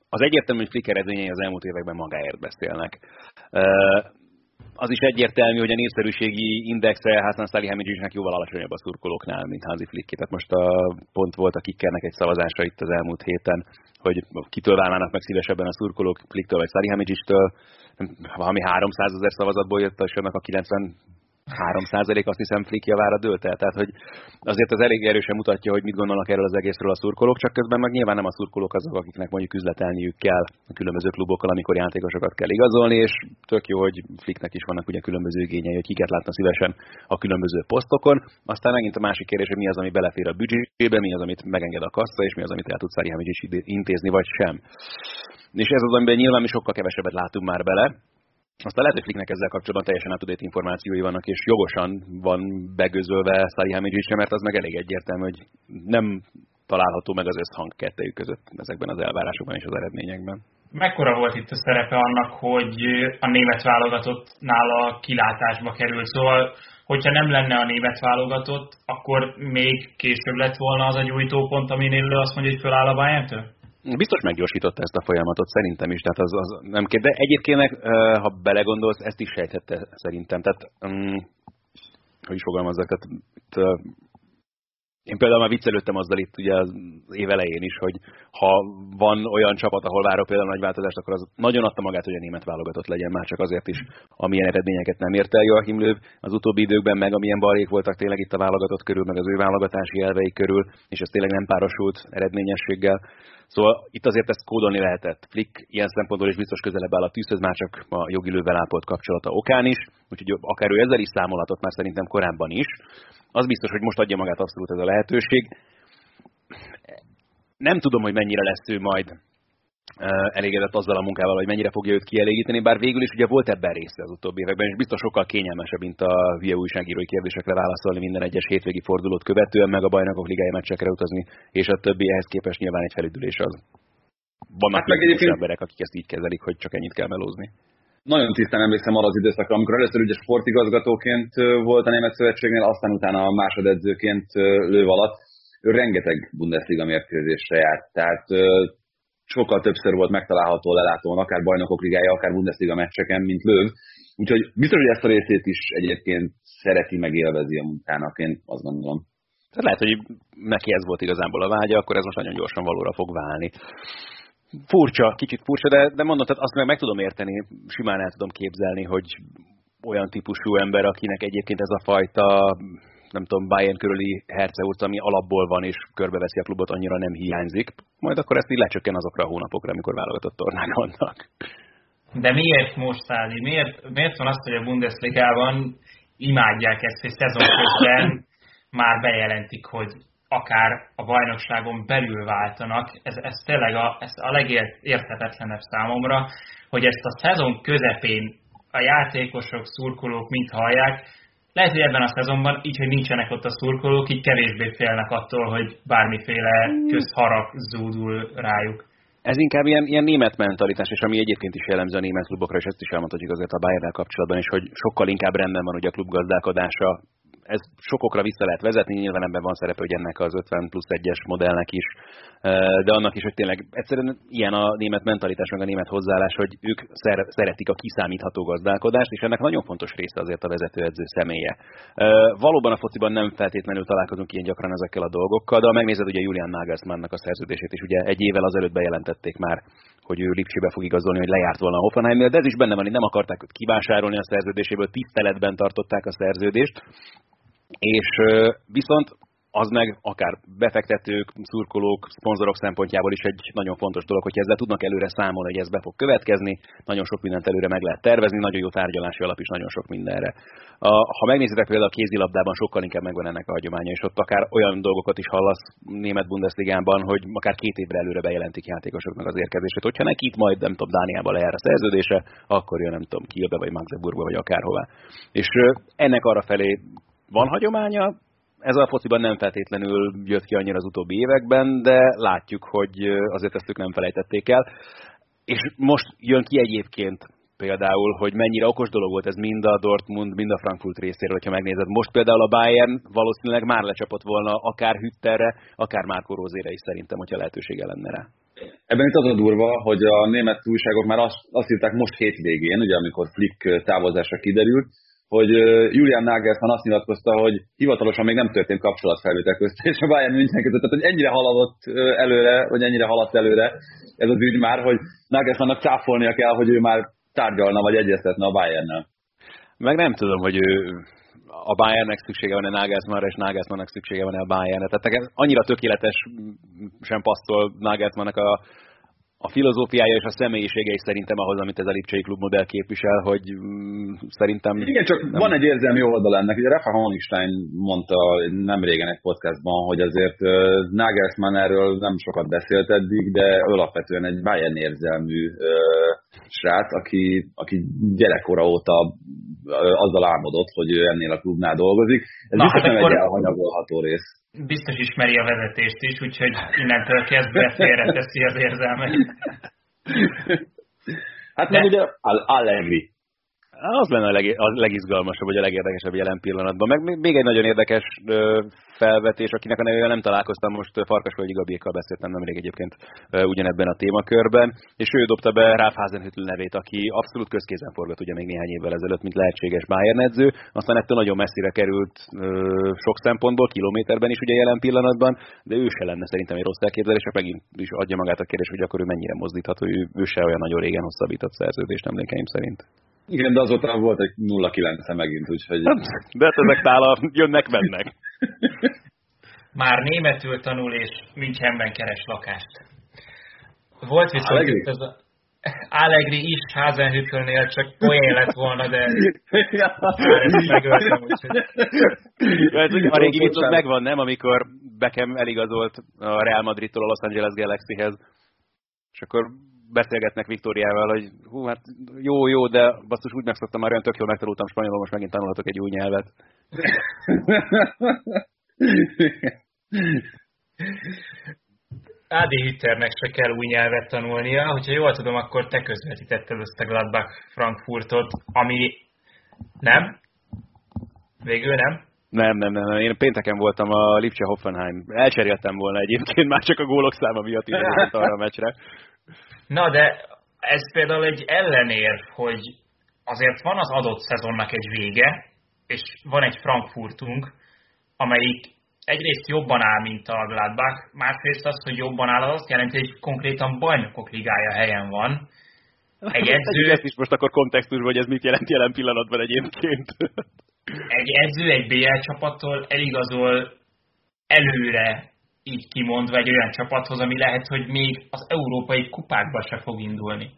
S3: az egyértelmű, hogy Flick eredményei az elmúlt években magáért beszélnek. Az is egyértelmű, hogy a népszerűségi indexe Hassan Salihamidzsisnek jóval alacsonyabb a szurkolóknál, mint Házi Flick. Tehát most a, pont volt a kikkernek egy szavazása itt az elmúlt héten, hogy kitől válnának meg szívesebben a szurkolók, Flicktől vagy Salihamidzsistől. Valami 300 ezer szavazatból jött, és annak a 90 3% azt hiszem Flick javára dőlt el. Tehát, hogy azért az elég erősen mutatja, hogy mit gondolnak erről az egészről a szurkolók, csak közben meg nyilván nem a szurkolók azok, akiknek mondjuk üzletelniük kell a különböző klubokkal, amikor játékosokat kell igazolni, és tök jó, hogy Flicknek is vannak ugye különböző igényei, hogy kiket látna szívesen a különböző posztokon. Aztán megint a másik kérdés, hogy mi az, ami belefér a büdzsébe, mi az, amit megenged a kassa, és mi az, amit el tudsz is intézni, vagy sem. És ez az, amiben nyilván mi sokkal kevesebbet látunk már bele, aztán lehet, hogy Flicknek ezzel kapcsolatban teljesen átudét információi vannak, és jogosan van begözölve Salihamidzsicse, mert az meg elég egyértelmű, hogy nem található meg az összhang kettejük között ezekben az elvárásokban és az eredményekben.
S1: Mekkora volt itt a szerepe annak, hogy a német válogatottnál a kilátásba került? Szóval, hogyha nem lenne a német válogatott, akkor még később lett volna az a gyújtópont, aminél azt mondja, hogy föláll a bayern
S3: Biztos meggyorsította ezt a folyamatot, szerintem is, tehát az, az nem kér. De egyébként, ha belegondolsz, ezt is sejthette szerintem. Tehát, um, hogy is fogalmazzak, tehát én például már viccelődtem azzal itt ugye az év elején is, hogy ha van olyan csapat, ahol várok például nagy változást, akkor az nagyon adta magát, hogy a német válogatott legyen, már csak azért is, amilyen eredményeket nem ért el Joachim Löw az utóbbi időkben, meg amilyen balék voltak tényleg itt a válogatott körül, meg az ő válogatási elvei körül, és ez tényleg nem párosult eredményességgel. Szóval itt azért ezt kódolni lehetett. Flick ilyen szempontból is biztos közelebb áll a tűzhöz, már csak a jogi lővel ápolt kapcsolata okán is, úgyhogy akár ő ezzel is számolhatott már szerintem korábban is. Az biztos, hogy most adja magát abszolút ez a lehetőség. Nem tudom, hogy mennyire lesz ő majd elégedett azzal a munkával, hogy mennyire fogja őt kielégíteni, bár végül is ugye volt ebben része az utóbbi években, és biztos sokkal kényelmesebb, mint a hülye újságírói kérdésekre válaszolni minden egyes hétvégi fordulót követően, meg a bajnokok ligája meccsekre utazni, és a többi ehhez képest nyilván egy felüdülés az. Vannak hát meg egyébként... emberek, akik ezt így kezelik, hogy csak ennyit kell melózni.
S2: Nagyon tisztán emlékszem arra az időszakra, amikor először ugye sportigazgatóként volt a Német Szövetségnél, aztán utána a másodedzőként lőv alatt. Ő rengeteg Bundesliga mérkőzésre járt, tehát sokkal többször volt megtalálható lelátón, akár bajnokok ligája, akár Bundesliga meccseken, mint Löv. Úgyhogy biztos, hogy ezt a részét is egyébként szereti, meg élvezi a munkának, én azt gondolom.
S3: Tehát lehet, hogy neki ez volt igazából a vágya, akkor ez most nagyon gyorsan valóra fog válni. Furcsa, kicsit furcsa, de, de mondom, tehát azt meg, meg tudom érteni, simán el tudom képzelni, hogy olyan típusú ember, akinek egyébként ez a fajta nem tudom, Bayern körüli herceurc, ami alapból van és körbeveszi a klubot, annyira nem hiányzik. Majd akkor ezt így lecsökken azokra a hónapokra, amikor válogatott tornák vannak.
S1: De miért most, Ádi? Miért, miért van az, hogy a Bundesligában imádják ezt, hogy szezon közben már bejelentik, hogy akár a bajnokságon belül váltanak. Ez, ez tényleg a, ez a legérthetetlenebb számomra, hogy ezt a szezon közepén a játékosok, szurkolók mind hallják, lehet, hogy ebben a szezonban, így, hogy nincsenek ott a szurkolók, így kevésbé félnek attól, hogy bármiféle közharag zúdul rájuk.
S3: Ez inkább ilyen, ilyen német mentalitás, és ami egyébként is jellemző a német klubokra, és ezt is elmondhatjuk azért a bayern kapcsolatban, és hogy sokkal inkább rendben van ugye a klub gazdálkodása, ez sokokra vissza lehet vezetni, nyilván ebben van szerepe, hogy ennek az 50 plusz 1-es modellnek is, de annak is, hogy tényleg egyszerűen ilyen a német mentalitás, meg a német hozzáállás, hogy ők szeretik a kiszámítható gazdálkodást, és ennek nagyon fontos része azért a vezetőedző személye. Valóban a fociban nem feltétlenül találkozunk ilyen gyakran ezekkel a dolgokkal, de ha megnézed ugye Julian Nagelsmannnak a szerződését, és ugye egy évvel azelőtt bejelentették már, hogy ő Lipcsébe fog igazolni, hogy lejárt volna a Hoffenheimnél, de ez is benne van, hogy nem akarták őt kivásárolni a szerződéséből, tiszteletben tartották a szerződést, És viszont az meg akár befektetők, szurkolók, szponzorok szempontjából is egy nagyon fontos dolog, hogy ezzel tudnak előre számolni, hogy ez be fog következni, nagyon sok mindent előre meg lehet tervezni, nagyon jó tárgyalási alap is nagyon sok mindenre. A, ha megnézitek például a kézilabdában, sokkal inkább megvan ennek a hagyománya, és ott akár olyan dolgokat is hallasz német Bundesligában, hogy akár két évre előre bejelentik játékosoknak az érkezését. Hogyha neki itt majd, nem tudom, Dániába lejár a szerződése, akkor jön, nem tudom, Kielbe vagy Magdeburgba, vagy akárhová. És ennek arra felé van hagyománya, ez a fociban nem feltétlenül jött ki annyira az utóbbi években, de látjuk, hogy azért ezt ők nem felejtették el. És most jön ki egyébként például, hogy mennyire okos dolog volt ez mind a Dortmund, mind a Frankfurt részéről, hogyha megnézed. Most például a Bayern valószínűleg már lecsapott volna akár Hütterre, akár Márko Rózére is szerintem, hogyha lehetősége lenne rá.
S2: Ebben itt az a durva, hogy a német újságok már azt, azt írták most hétvégén, ugye amikor Flick távozása kiderült, hogy Julian Nagelsmann azt nyilatkozta, hogy hivatalosan még nem történt kapcsolatfelvétel közt, és a Bayern München között, tehát hogy ennyire haladott előre, vagy ennyire haladt előre ez az ügy már, hogy Nagelsmannnak cáfolnia kell, hogy ő már tárgyalna, vagy egyeztetne a Bayernnel.
S3: Meg nem tudom, hogy ő a Bayernnek szüksége van-e Nagelsmannra, és Nagelsmannnak szüksége van-e a Bayernre. Tehát annyira tökéletes sem passzol Nagelsmannnak a a filozófiája és a személyisége is szerintem ahhoz, amit ez a Lipcsei Klub modell képvisel, hogy mm, szerintem...
S2: Igen, csak nem... van egy érzelmi oldal ennek. Ugye Rafa Honigstein mondta nem régen egy podcastban, hogy azért uh, Nagelsmann erről nem sokat beszélt eddig, de alapvetően egy Bayern érzelmű uh, srác, aki, aki gyerekkora óta uh, azzal álmodott, hogy ő ennél a klubnál dolgozik. Ez Na, biztos hát nem akkor... egy elhanyagolható rész
S1: biztos ismeri a vezetést is, úgyhogy innentől kezdve félreteszi az érzelmet.
S2: Hát meg ugye Allegri.
S3: Az lenne a, leg, a legizgalmasabb, vagy a legérdekesebb jelen pillanatban. Meg még egy nagyon érdekes felvetés, akinek a nevével nem találkoztam, most Farkasvölgyi Gabiékkal beszéltem nemrég egyébként ugyanebben a témakörben, és ő dobta be Ralf Hasenhüttl nevét, aki abszolút közkézen forgott ugye még néhány évvel ezelőtt, mint lehetséges Bayern edző, aztán ettől nagyon messzire került sok szempontból, kilométerben is ugye jelen pillanatban, de ő se lenne szerintem egy rossz elképzelés, és megint is adja magát a kérdés, hogy akkor ő mennyire mozdítható, ő, ő se olyan nagyon régen hosszabbított szerződést emlékeim szerint.
S2: Igen, de azóta volt egy 0-9 megint, úgyhogy...
S3: De hát ezek nála jönnek-mennek.
S1: Már németül tanul, és Münchenben keres lakást. Volt viszont Allegri. az a... Allegri is Házenhütölnél csak olyan lett volna, de ezt megöltem, úgyhogy...
S3: a régi vicc megvan, nem? Amikor Beckham eligazolt a Real Madridtól a Los Angeles Galaxyhez, és akkor beszélgetnek Viktóriával, hogy hú, hát jó, jó, de basszus úgy megszoktam már olyan tök jól megtanultam spanyolul, most megint tanulhatok egy új nyelvet.
S1: Ádi Hitternek se kell új nyelvet tanulnia, hogyha jól tudom, akkor te közvetítetted ezt a Gladbach Frankfurtot, ami nem? Végül nem?
S3: Nem, nem, nem, nem. Én pénteken voltam a Lipcse Hoffenheim. Elcseréltem volna egyébként, már csak a gólok száma miatt ide arra a meccsre.
S1: Na, de ez például egy ellenér, hogy azért van az adott szezonnak egy vége, és van egy Frankfurtunk, amelyik egyrészt jobban áll, mint a Gladbach, másrészt az, hogy jobban áll, az azt jelenti, hogy konkrétan bajnokok ligája helyen van.
S3: Egy edző... Ezt is most akkor kontextusban, hogy ez mit jelent jelen pillanatban egyébként.
S1: egy edző egy BL csapattól eligazol előre így kimondva egy olyan csapathoz, ami lehet, hogy még az európai kupákba se fog indulni.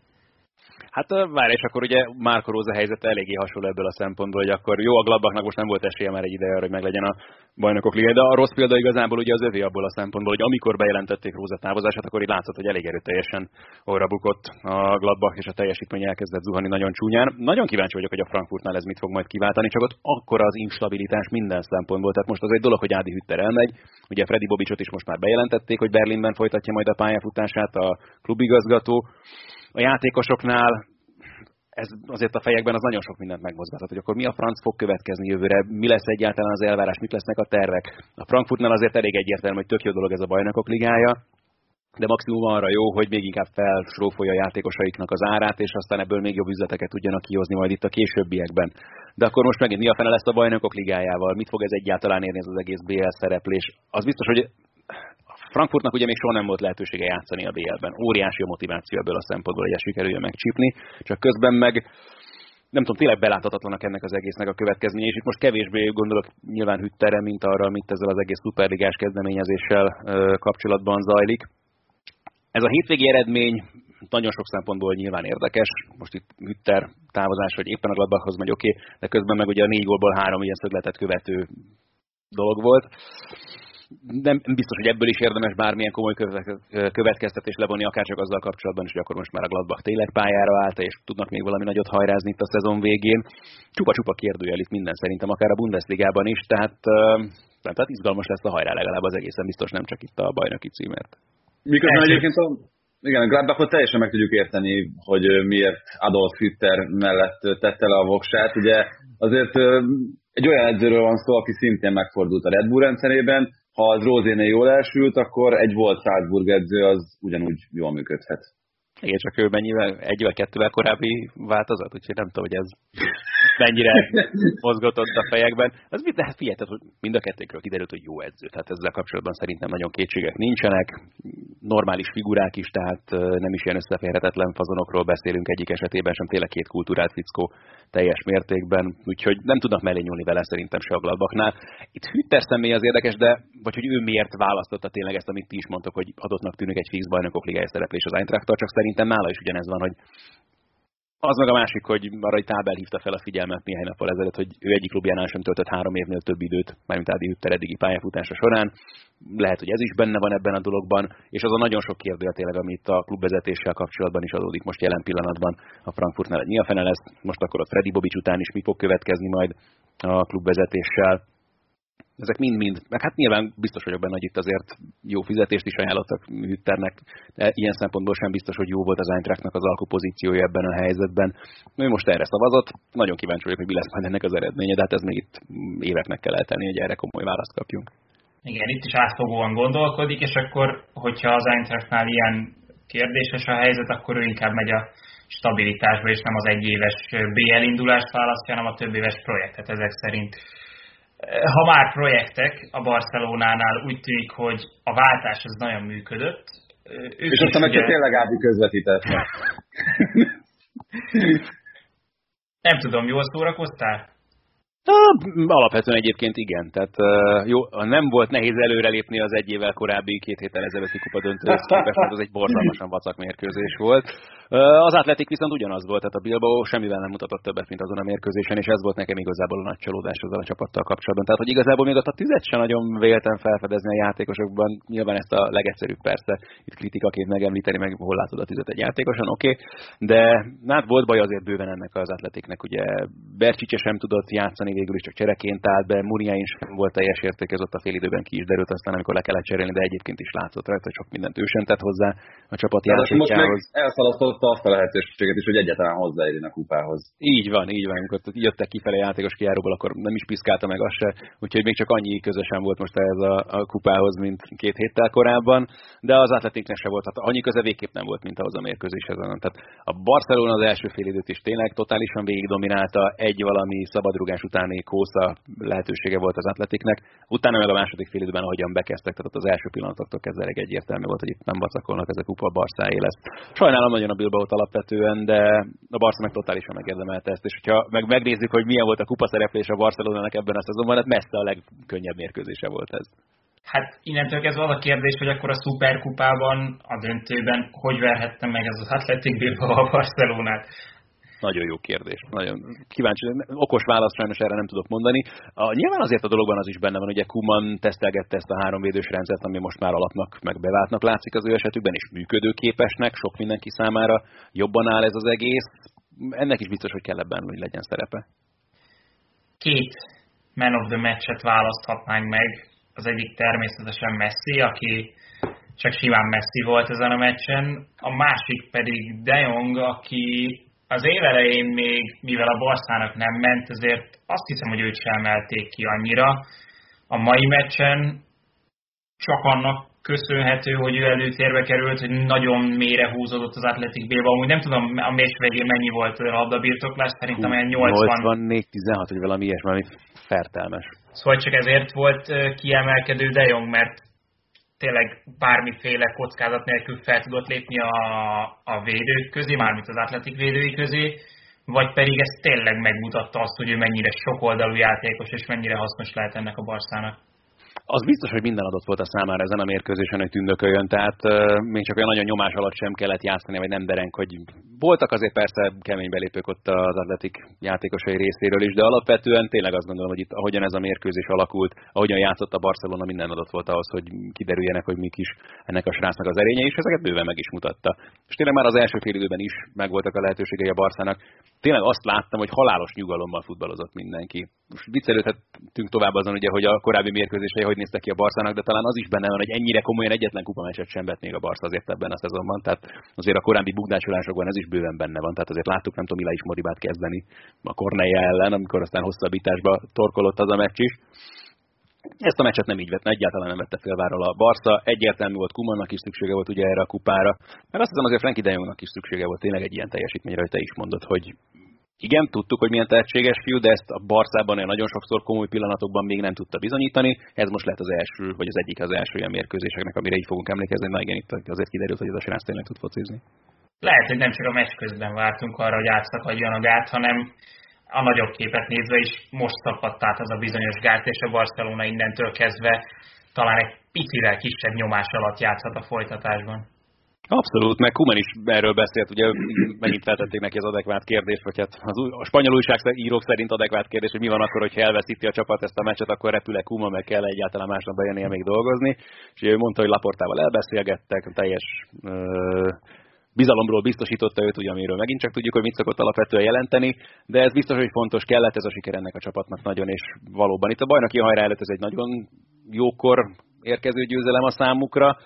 S3: Hát várj, és akkor ugye Márko Róza helyzete eléggé hasonló ebből a szempontból, hogy akkor jó, a Gladbachnak most nem volt esélye már egy ideje arra, hogy meglegyen a bajnokok liga, de a rossz példa igazából ugye az övé abból a szempontból, hogy amikor bejelentették Róza távozását, akkor így látszott, hogy elég erőteljesen orra bukott a Gladbach, és a teljesítmény elkezdett zuhani nagyon csúnyán. Nagyon kíváncsi vagyok, hogy a Frankfurtnál ez mit fog majd kiváltani, csak ott akkor az instabilitás minden szempontból. Tehát most az egy dolog, hogy Ádi Hütter elmegy, ugye Freddy Bobicsot is most már bejelentették, hogy Berlinben folytatja majd a pályafutását a klubigazgató a játékosoknál ez azért a fejekben az nagyon sok mindent megmozgathat, hogy akkor mi a franc fog következni jövőre, mi lesz egyáltalán az elvárás, mik lesznek a tervek. A Frankfurtnál azért elég egyértelmű, hogy tök jó dolog ez a bajnokok ligája, de maximum arra jó, hogy még inkább felsrófolja a játékosaiknak az árát, és aztán ebből még jobb üzleteket tudjanak kihozni majd itt a későbbiekben. De akkor most megint mi a fene lesz a bajnokok ligájával, mit fog ez egyáltalán érni ez az egész BL szereplés? Az biztos, hogy Frankfurtnak ugye még soha nem volt lehetősége játszani a BL-ben. Óriási a motiváció ebből a szempontból, hogy ezt sikerüljön megcsípni, csak közben meg nem tudom, tényleg beláthatatlanak ennek az egésznek a következménye, és itt most kevésbé gondolok nyilván Hütterre, mint arra, amit ezzel az egész szuperligás kezdeményezéssel kapcsolatban zajlik. Ez a hétvégi eredmény nagyon sok szempontból nyilván érdekes. Most itt Hütter távozás, hogy éppen a Gladbachhoz megy, oké, okay, de közben meg ugye a négy gólból három ilyen szögletet követő dolog volt nem biztos, hogy ebből is érdemes bármilyen komoly következtetés levonni, akár csak azzal kapcsolatban is, hogy akkor most már a Gladbach tényleg pályára állt, és tudnak még valami nagyot hajrázni itt a szezon végén. Csupa-csupa kérdőjel itt minden szerintem, akár a Bundesligában is, tehát, tehát izgalmas lesz a hajrá legalább az egészen biztos, nem csak itt a bajnoki címért.
S2: Miközben egyébként a, igen, a Gladbachot teljesen meg tudjuk érteni, hogy miért Adolf Hitler mellett tette le a voksát. Ugye azért egy olyan edzőről van szó, aki szintén megfordult a Red Bull rendszerében, ha az Rózéné jól elsült, akkor egy volt Salzburg edző az ugyanúgy jól működhet.
S3: Igen, csak ő mennyivel, egyvel, kettővel korábbi változat, úgyhogy nem tudom, hogy ez mennyire mozgott ott a fejekben. Az mit lehet figyelj, hogy mind a kettőkről kiderült, hogy jó edző. Tehát ezzel kapcsolatban szerintem nagyon kétségek nincsenek. Normális figurák is, tehát nem is ilyen összeférhetetlen fazonokról beszélünk egyik esetében, sem tényleg két kultúrát fickó teljes mértékben, úgyhogy nem tudnak mellé nyúlni vele szerintem se a Gladbachnál. Itt Hütter személy az érdekes, de vagy hogy ő miért választotta tényleg ezt, amit ti is mondtok, hogy adottnak tűnik egy fix bajnokok ligája szereplés az eintracht csak szerintem nála is ugyanez van, hogy az meg a másik, hogy arra egy tábel hívta fel a figyelmet néhány nappal ezelőtt, hogy ő egyik klubjánál sem töltött három évnél több időt, mármint Ádi Hütter eddigi pályafutása során. Lehet, hogy ez is benne van ebben a dologban, és az a nagyon sok kérdő tényleg, amit a klubvezetéssel kapcsolatban is adódik most jelen pillanatban a Frankfurtnál. Mi a fene lesz, most akkor a Freddy Bobics után is mi fog következni majd a klubvezetéssel ezek mind-mind, meg hát nyilván biztos vagyok benne, hogy itt azért jó fizetést is ajánlottak Hütternek, de ilyen szempontból sem biztos, hogy jó volt az Eintrachtnak az alkupozíciója ebben a helyzetben. Ő most erre szavazott, nagyon kíváncsi vagyok, hogy mi lesz majd ennek az eredménye, de hát ez még itt éveknek kell eltenni, hogy erre komoly választ kapjunk.
S1: Igen, itt is átfogóan gondolkodik, és akkor, hogyha az Eintrachtnál ilyen kérdéses a helyzet, akkor ő inkább megy a stabilitásba, és nem az egyéves BL indulást választja, hanem a több éves projektet ezek szerint ha már projektek a Barcelonánál úgy tűnik, hogy a váltás az nagyon működött.
S2: Ők és aztán ugye... tényleg Ádi közvetített.
S1: Nem tudom, jól szórakoztál?
S3: Alapvetően egyébként igen. Tehát jó, nem volt nehéz előrelépni az egy évvel korábbi, két héttel ezelőtti kupa döntőhöz képest, mert az egy borzalmasan vacak mérkőzés volt. Az Atletik viszont ugyanaz volt, tehát a Bilbao semmivel nem mutatott többet, mint azon a mérkőzésen, és ez volt nekem igazából a nagy csalódás ezzel a csapattal kapcsolatban. Tehát, hogy igazából még ott a tüzet sem nagyon véltem felfedezni a játékosokban, nyilván ezt a legegyszerűbb persze itt kritikaként megemlíteni, meg hol látod a tüzet egy játékosan, oké, okay. de hát volt baj azért bőven ennek az Atletiknek, ugye Bercsicse sem tudott játszani, végül is csak csereként állt be, Muriáin sem volt teljes érték, ez ott a fél időben ki is derült, aztán amikor le kellett cserélni, de egyébként is látszott rajta, hogy sok mindent ő sem tett hozzá a csapat játékához.
S2: Most megkapta azt a lehetőséget is, hogy egyáltalán hozzáérjen a kupához.
S3: Így van, így van. Amikor jöttek kifelé játékos kijáróból, akkor nem is piszkálta meg azt se, úgyhogy még csak annyi közösen volt most ez a, a kupához, mint két héttel korábban, de az atletiknek se volt, tehát annyi köze végképp nem volt, mint ahhoz a mérkőzéshez. Tehát a Barcelona az első fél időt is tényleg totálisan végig dominálta, egy valami szabadrugás utáni kósza lehetősége volt az atletiknek, utána meg a második fél időben, ahogyan bekezdtek, tehát az első pillanatoktól kezdve egyértelmű volt, hogy itt nem vacakolnak, ez a kupa Barszáé lesz. Sajnálom nagyon a Bilbao alapvetően, de a Barca meg totálisan megérdemelte ezt, és hogyha meg megnézzük, hogy milyen volt a kupa szereplés a Barcelonának ebben a szezonban, hát messze a legkönnyebb mérkőzése volt ez.
S1: Hát innentől kezdve az a kérdés, hogy akkor a szuperkupában, a döntőben hogy verhette meg ez az Atletic Bilbao a Barcelonát.
S3: Nagyon jó kérdés. Nagyon kíváncsi. Okos választ sajnos erre nem tudok mondani. A, nyilván azért a dologban az is benne van, hogy Kuman tesztelgette ezt a háromvédős rendszert, ami most már alapnak, meg beváltnak látszik az ő esetükben, és működőképesnek, sok mindenki számára jobban áll ez az egész. Ennek is biztos, hogy kell ebben, hogy legyen szerepe.
S1: Két man of the match-et választhatnánk meg. Az egyik természetesen Messi, aki csak simán Messi volt ezen a meccsen. A másik pedig De Jong, aki az év elején még, mivel a Barszának nem ment, ezért azt hiszem, hogy őt sem emelték ki annyira. A mai meccsen csak annak köszönhető, hogy ő előtérbe került, hogy nagyon mélyre húzódott az Atletic B-ba. Amúgy nem tudom, a meccs végén mennyi volt a labdabirtoklás, szerintem olyan 80...
S3: 84-16, vagy valami ilyesmi, valami fertelmes.
S1: Szóval csak ezért volt kiemelkedő De Jong, mert tényleg bármiféle kockázat nélkül fel tudott lépni a, a védők közé, mármint az atletik védői közé, vagy pedig ez tényleg megmutatta azt, hogy ő mennyire sokoldalú játékos, és mennyire hasznos lehet ennek a Barszának
S3: az biztos, hogy minden adott volt a számára ezen a mérkőzésen, hogy tündököljön, tehát uh, még csak olyan nagyon nyomás alatt sem kellett játszani, vagy nem derenk, hogy voltak azért persze kemény belépők ott az atletik játékosai részéről is, de alapvetően tényleg azt gondolom, hogy itt ahogyan ez a mérkőzés alakult, ahogyan játszott a Barcelona, minden adott volt ahhoz, hogy kiderüljenek, hogy mik is ennek a srácnak az erénye, és ezeket bőven meg is mutatta. És tényleg már az első fél időben is megvoltak a lehetőségei a Barszának. Tényleg azt láttam, hogy halálos nyugalommal futballozott mindenki. Most viccelődhetünk tovább azon, ugye, hogy a korábbi mérkőzései hogy néztek ki a Barszának, de talán az is benne van, hogy ennyire komolyan egyetlen kupameccset sem vett még a Barca azért ebben a szezonban. Tehát azért a korábbi bugdácsolásokban ez is bőven benne van. Tehát azért láttuk, nem tudom, Mila is Moribát kezdeni a Korneja ellen, amikor aztán hosszabbításba torkolott az a meccs is. Ezt a meccset nem így vett, egyáltalán nem vette félváról a Barca. Egyértelmű volt Kumannak is szüksége volt ugye erre a kupára. Mert azt hiszem azért Frankie de Jongnak is szüksége volt tényleg egy ilyen teljesítményre, hogy te is mondod, hogy igen, tudtuk, hogy milyen tehetséges fiú, de ezt a Barcában nagyon sokszor komoly pillanatokban még nem tudta bizonyítani. Ez most lehet az első, vagy az egyik az első ilyen mérkőzéseknek, amire így fogunk emlékezni. Na igen, itt azért kiderült, hogy ez a srác tényleg tud focizni.
S1: Lehet, hogy nem csak a meccs közben vártunk arra, hogy átszakadjon a gát, hanem a nagyobb képet nézve is most szakadt át az a bizonyos gát, és a Barcelona innentől kezdve talán egy picivel kisebb nyomás alatt játszhat a folytatásban.
S3: Abszolút, meg Kuman is erről beszélt, ugye megint feltették neki az adekvát kérdést, vagy hát az, a spanyol újságírók szerint adekvát kérdés, hogy mi van akkor, hogyha elveszíti a csapat ezt a meccset, akkor repül-e Kuman, meg kell egyáltalán másnap bejönnie még dolgozni. És ő mondta, hogy Laportával elbeszélgettek, teljes ö, bizalomról biztosította őt, ugye, amiről megint csak tudjuk, hogy mit szokott alapvetően jelenteni, de ez biztos, hogy fontos, kellett ez a siker ennek a csapatnak nagyon, és valóban itt a bajnoki hajrá előtt ez egy nagyon jókor érkező győzelem a számukra,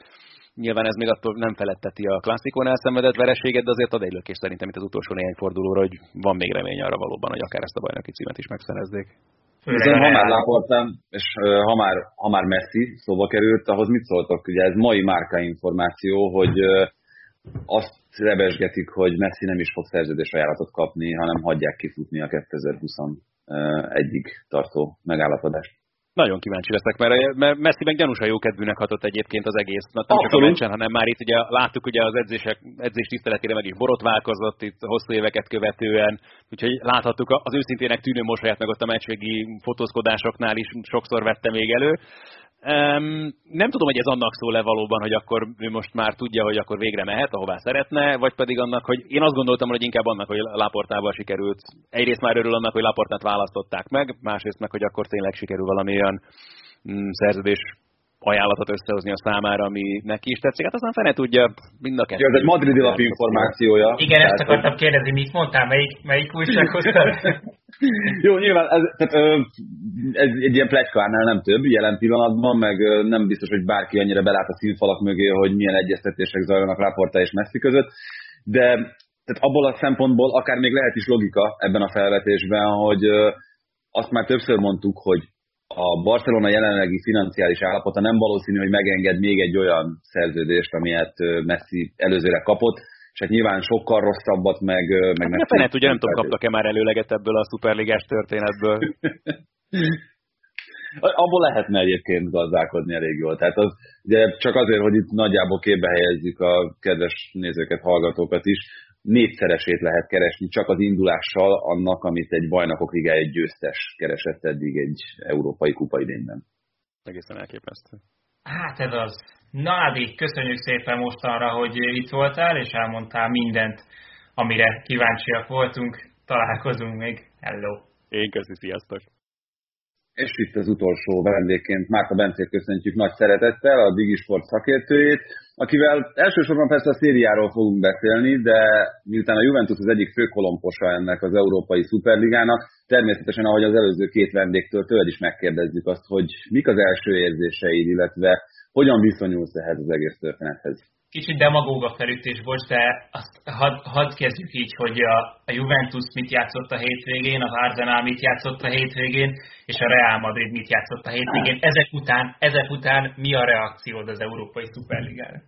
S3: Nyilván ez még attól nem feletteti a klasszikon elszenvedett vereséget, de azért ad egy lökés szerintem itt az utolsó néhány fordulóra, hogy van még remény arra valóban, hogy akár ezt a bajnoki címet is megszerezzék.
S2: Viszont ha már láportán, és ha már, ha már Messi szóba került, ahhoz mit szóltok? Ugye ez mai márka információ, hogy azt rebesgetik, hogy Messi nem is fog szerződés ajánlatot kapni, hanem hagyják kifutni a 2021-ig tartó megállapodást.
S3: Nagyon kíváncsi leszek, mert, mert Messi meg gyanúsan jó kedvűnek hatott egyébként az egész. Na, nem csak a meccsen, hanem már itt ugye láttuk ugye az edzések, edzés tiszteletére meg is borotválkozott itt hosszú éveket követően, úgyhogy láthattuk az őszintének tűnő mosolyát meg ott a meccsvégi fotózkodásoknál is sokszor vette még elő. Um, nem tudom, hogy ez annak szól-e valóban, hogy akkor ő most már tudja, hogy akkor végre mehet, ahová szeretne, vagy pedig annak, hogy én azt gondoltam, hogy inkább annak, hogy Laportával sikerült. Egyrészt már örül annak, hogy Laportát választották meg, másrészt meg, hogy akkor tényleg sikerül valami olyan mm, szerződés ajánlatot összehozni a számára, ami neki is tetszik. Hát aztán fene tudja, mind a kettő.
S2: ez egy madridi lap információja.
S1: Igen, ezt akartam kérdezni, mit mondtál, melyik, melyik újság hoztad?
S2: Jó, nyilván ez, tehát, ez egy ilyen plegykárnál nem több jelen pillanatban, meg nem biztos, hogy bárki annyira belát a színfalak mögé, hogy milyen egyeztetések zajlanak Raporta és Messi között, de tehát abból a szempontból akár még lehet is logika ebben a felvetésben, hogy azt már többször mondtuk, hogy a Barcelona jelenlegi financiális állapota nem valószínű, hogy megenged még egy olyan szerződést, amilyet Messi előzőre kapott, és hát nyilván sokkal rosszabbat, meg... meg
S3: hát. Fenet, ugye nem tudom, kaptak-e már előleget ebből a szuperligás történetből.
S2: Abból lehetne egyébként gazdálkodni elég jól. Tehát az, ugye csak azért, hogy itt nagyjából képbe helyezzük a kedves nézőket, hallgatókat is, négyszeresét lehet keresni csak az indulással annak, amit egy bajnokok ligája egy győztes keresett eddig egy európai kupa idényben.
S3: Egészen elképesztő.
S1: Hát ez az. Na Ádi, köszönjük szépen mostanra, hogy itt voltál, és elmondtál mindent, amire kíváncsiak voltunk. Találkozunk még. Hello!
S3: Én köszi, sziasztok!
S2: És itt az utolsó vendégként Márta Bencét köszöntjük nagy szeretettel, a Digisport szakértőjét, akivel elsősorban persze a szériáról fogunk beszélni, de miután a Juventus az egyik fő kolomposa ennek az Európai Szuperligának, természetesen ahogy az előző két vendégtől tőled is megkérdezzük azt, hogy mik az első érzéseid, illetve hogyan viszonyulsz ehhez az egész történethez
S1: kicsit demagóg a felütés, bocs, de azt hadd had kezdjük így, hogy a, a Juventus mit játszott a hétvégén, az Arsenal mit játszott a hétvégén, és a Real Madrid mit játszott a hétvégén. Ezek után, ezek után mi a reakciód az Európai Szuperligára?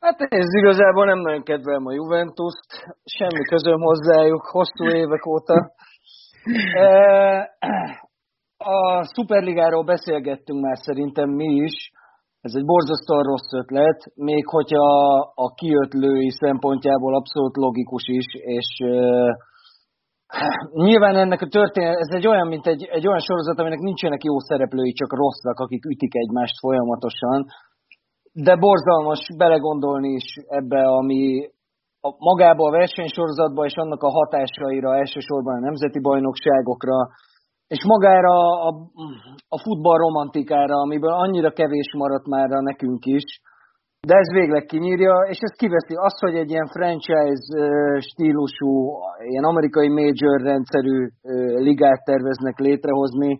S5: Hát ez igazából nem nagyon kedvelem a Juventus-t, semmi közöm hozzájuk hosszú évek óta. A Szuperligáról beszélgettünk már szerintem mi is, ez egy borzasztóan rossz ötlet, még hogyha a kiötlői szempontjából abszolút logikus is, és Nyilván ennek a történet, ez egy olyan, mint egy, egy olyan sorozat, aminek nincsenek jó szereplői, csak rosszak, akik ütik egymást folyamatosan, de borzalmas belegondolni is ebbe, ami a, magába a versenysorozatba és annak a hatásaira, elsősorban a nemzeti bajnokságokra, és magára a, a futball romantikára, amiből annyira kevés maradt már nekünk is, de ez végleg kinyírja, és ez kiveszi azt, hogy egy ilyen franchise stílusú, ilyen amerikai major rendszerű ligát terveznek létrehozni,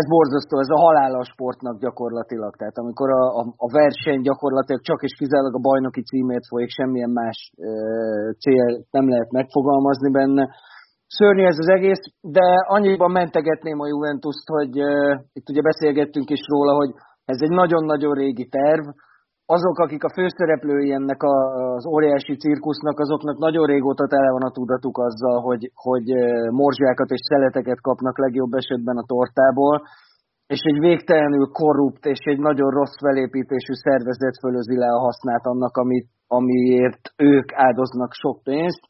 S5: ez borzasztó, ez a halála a sportnak gyakorlatilag. Tehát amikor a, a, a verseny gyakorlatilag csak és kizárólag a bajnoki címét folyik, semmilyen más e, cél nem lehet megfogalmazni benne. Szörnyű ez az egész, de annyiban mentegetném a Juventus-t, hogy e, itt ugye beszélgettünk is róla, hogy ez egy nagyon-nagyon régi terv, azok, akik a főszereplői ennek a, az óriási cirkusznak, azoknak nagyon régóta tele van a tudatuk azzal, hogy, hogy morzsákat és szeleteket kapnak legjobb esetben a tortából, és egy végtelenül korrupt és egy nagyon rossz felépítésű szervezet fölözi le a hasznát annak, amit, amiért ők áldoznak sok pénzt,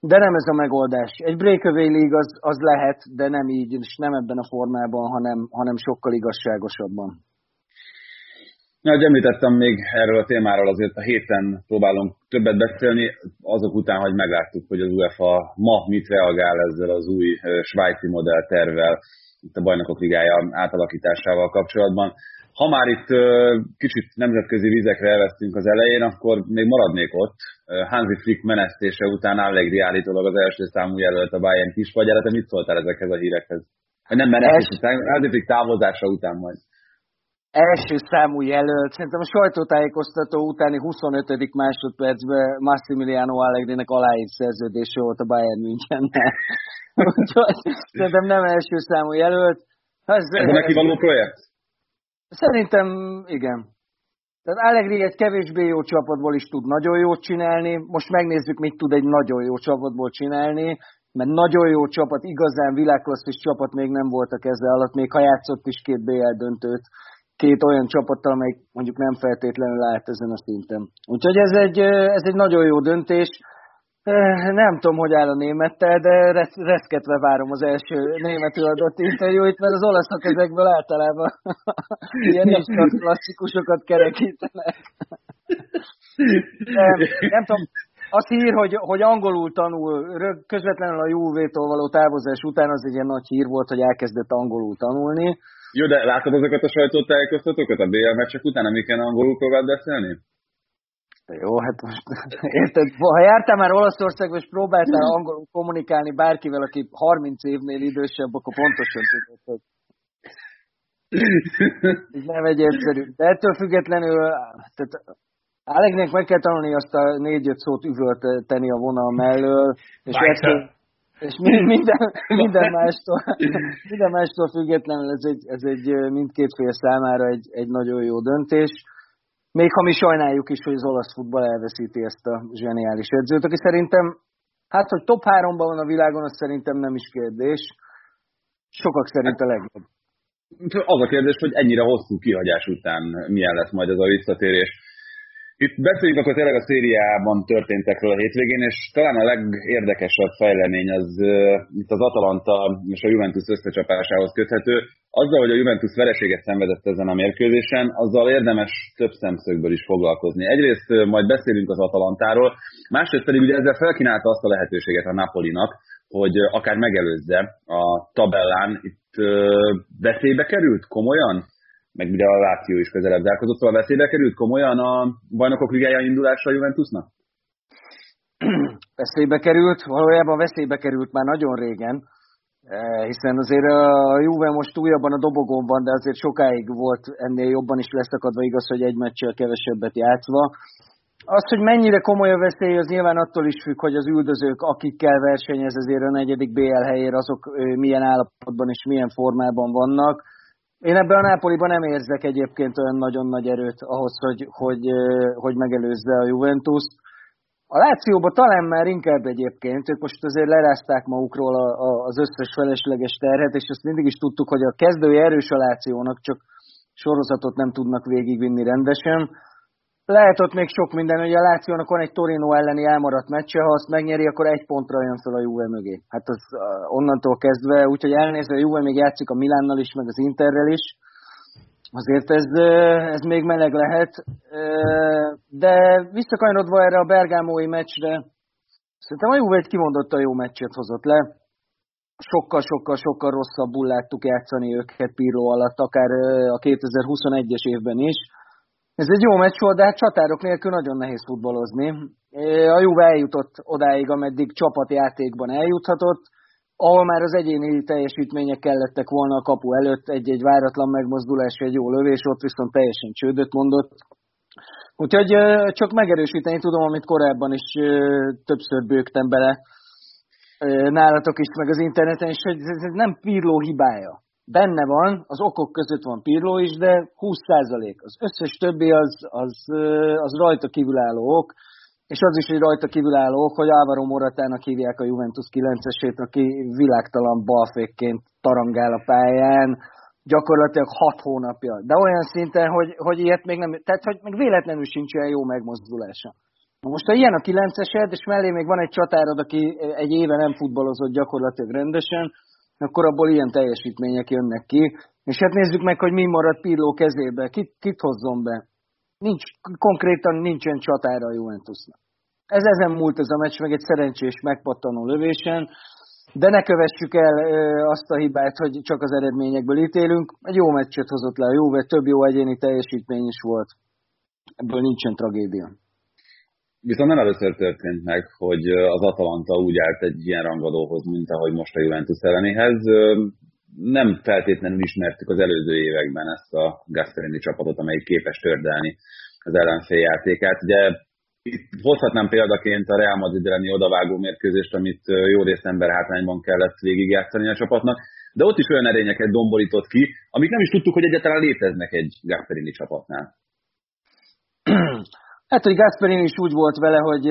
S5: de nem ez a megoldás. Egy breakaway league az, az lehet, de nem így, és nem ebben a formában, hanem, hanem sokkal igazságosabban.
S2: Na, hogy említettem még erről a témáról, azért a héten próbálunk többet beszélni, azok után, hogy megláttuk, hogy az UEFA ma mit reagál ezzel az új svájci modell tervvel, itt a Bajnokok Ligája átalakításával kapcsolatban. Ha már itt kicsit nemzetközi vizekre elvesztünk az elején, akkor még maradnék ott. Hansi Flick menesztése után Allegri állítólag az első számú jelölt a Bayern kispadjára. Te mit szóltál ezekhez a hírekhez? Nem menesztés után, Hansi Flick távozása után majd
S5: első számú jelölt, szerintem a sajtótájékoztató utáni 25. másodpercben Massimiliano Allegri-nek aláírt szerződése volt a Bayern münchen Úgyhogy szerintem nem első számú jelölt.
S2: Ez, ez a neki való projekt?
S5: Szerintem igen. Tehát Allegri egy kevésbé jó csapatból is tud nagyon jót csinálni. Most megnézzük, mit tud egy nagyon jó csapatból csinálni, mert nagyon jó csapat, igazán világklasszis csapat még nem volt a keze alatt, még ha játszott is két BL döntőt két olyan csapattal, amelyik mondjuk nem feltétlenül állt ezen a szinten. Úgyhogy ez egy, ez egy nagyon jó döntés. Nem tudom, hogy áll a némettel, de reszketve várom az első németül adott interjúit, mert az olaszok ezekből általában ilyen is klasszikusokat kerekítenek. De, nem tudom, azt hír, hogy, hogy angolul tanul, közvetlenül a Juve-tól való távozás után az egy ilyen nagy hír volt, hogy elkezdett angolul tanulni.
S2: Jó, de látod azokat a sajtótájékoztatókat a BL meccsek után, amiken angolul próbált beszélni?
S5: Jó, hát most érted, ha jártál már Olaszországba és próbáltál angolul kommunikálni bárkivel, aki 30 évnél idősebb, akkor pontosan tudod, hogy ez nem egy egyszerű. De ettől függetlenül, tehát Aleknek meg kell tanulni azt a négy-öt szót üvölteni a vonal mellől, és ettől, és minden, minden, mástól, minden mástól függetlenül ez egy, ez egy mindkét fél számára egy, egy nagyon jó döntés. Még ha mi sajnáljuk is, hogy az olasz futball elveszíti ezt a zseniális edzőt, aki szerintem, hát hogy top 3-ban van a világon, az szerintem nem is kérdés. Sokak szerint a legjobb.
S2: Az a kérdés, hogy ennyire hosszú kihagyás után milyen lesz majd ez a visszatérés. Itt beszéljünk akkor tényleg a szériában történtekről a hétvégén, és talán a legérdekesebb fejlemény az itt az Atalanta és a Juventus összecsapásához köthető. Azzal, hogy a Juventus vereséget szenvedett ezen a mérkőzésen, azzal érdemes több szemszögből is foglalkozni. Egyrészt majd beszélünk az Atalantáról, másrészt pedig ugye ezzel felkínálta azt a lehetőséget a Napolinak, hogy akár megelőzze a tabellán. Itt veszélybe került komolyan meg ugye a Láció is közelebb zárkozott, szóval veszélybe került komolyan a bajnokok ligája indulása a Juventusnak?
S5: Veszélybe került, valójában veszélybe került már nagyon régen, eh, hiszen azért a Juve most újabban a dobogóban, de azért sokáig volt ennél jobban is leszakadva, igaz, hogy egy meccsel kevesebbet játszva. Az, hogy mennyire komoly a veszély, az nyilván attól is függ, hogy az üldözők, akikkel versenyez ezért a negyedik BL helyére, azok milyen állapotban és milyen formában vannak én ebben a Nápoliban nem érzek egyébként olyan nagyon nagy erőt ahhoz, hogy, hogy, hogy megelőzze a Juventus. A Lációban talán már inkább egyébként, ők most azért lerázták magukról a, a, az összes felesleges terhet, és ezt mindig is tudtuk, hogy a kezdői erős a Lációnak, csak sorozatot nem tudnak végigvinni rendesen. Lehet ott még sok minden, hogy a Lációnak van egy Torino elleni elmaradt meccse, ha azt megnyeri, akkor egy pontra jön fel a Juve mögé. Hát az onnantól kezdve, úgyhogy elnézve a Juve még játszik a Milánnal is, meg az Interrel is, azért ez, ez még meleg lehet, de visszakanyarodva erre a bergámói meccsre, szerintem a Juve egy kimondottan jó meccset hozott le, sokkal-sokkal-sokkal rosszabbul láttuk játszani őket Pirlo alatt, akár a 2021-es évben is. Ez egy jó meccs volt, de hát csatárok nélkül nagyon nehéz futballozni. A Juve eljutott odáig, ameddig csapatjátékban eljuthatott, ahol már az egyéni teljesítmények kellettek volna a kapu előtt, egy-egy váratlan megmozdulás, egy jó lövés, ott viszont teljesen csődöt mondott. Úgyhogy csak megerősíteni tudom, amit korábban is többször bőgtem bele nálatok is, meg az interneten is, hogy ez nem Pirló hibája. Benne van, az okok között van Pirló is, de 20% az összes többi az, az, az rajta kívülálló ok, és az is egy rajta kívülálló ok, hogy Álvaro Moratának hívják a Juventus 9-esét, aki világtalan balfékként tarangál a pályán, gyakorlatilag hat hónapja. De olyan szinten, hogy, hogy ilyet még nem, tehát hogy még véletlenül sincs olyan jó megmozdulása. Most, ha ilyen a kilencesed, és mellé még van egy csatárod, aki egy éve nem futballozott gyakorlatilag rendesen, akkor abból ilyen teljesítmények jönnek ki. És hát nézzük meg, hogy mi marad Pirló kezébe. Kit, kit hozzon be? Nincs, konkrétan nincsen csatára a Juventusnak. Ez ezen múlt ez a meccs, meg egy szerencsés megpattanó lövésen, de ne kövessük el azt a hibát, hogy csak az eredményekből ítélünk. Egy jó meccset hozott le a Juve, több jó egyéni teljesítmény is volt. Ebből nincsen tragédia.
S2: Viszont nem először történt meg, hogy az Atalanta úgy állt egy ilyen rangadóhoz, mint ahogy most a Juventus ellenéhez. Nem feltétlenül ismertük az előző években ezt a Gasperini csapatot, amelyik képes tördelni az ellenfél játékát. Ugye itt hozhatnám példaként a Real Madrid elleni odavágó mérkőzést, amit jó részt ember hátrányban kellett végigjátszani a csapatnak, de ott is olyan erényeket domborított ki, amik nem is tudtuk, hogy egyáltalán léteznek egy Gasperini csapatnál.
S5: Hát, hogy Gasperini is úgy volt vele, hogy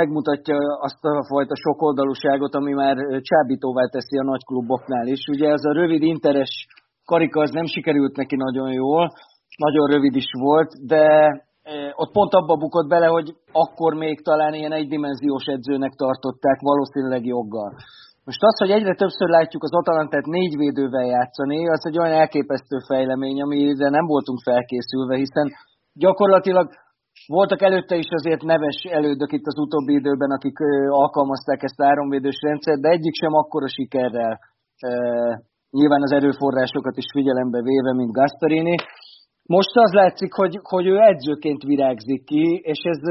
S5: megmutatja azt a fajta sokoldalúságot, ami már csábítóvá teszi a nagy kluboknál is. Ugye ez a rövid interes karika az nem sikerült neki nagyon jól, nagyon rövid is volt, de ott pont abba bukott bele, hogy akkor még talán ilyen egydimenziós edzőnek tartották, valószínűleg joggal. Most az, hogy egyre többször látjuk az Atalantát négy védővel játszani, az egy olyan elképesztő fejlemény, amire nem voltunk felkészülve, hiszen gyakorlatilag voltak előtte is azért neves elődök itt az utóbbi időben, akik alkalmazták ezt a háromvédős rendszert, de egyik sem akkora sikerrel nyilván az erőforrásokat is figyelembe véve, mint Gasperini. Most az látszik, hogy, hogy ő edzőként virágzik ki, és ez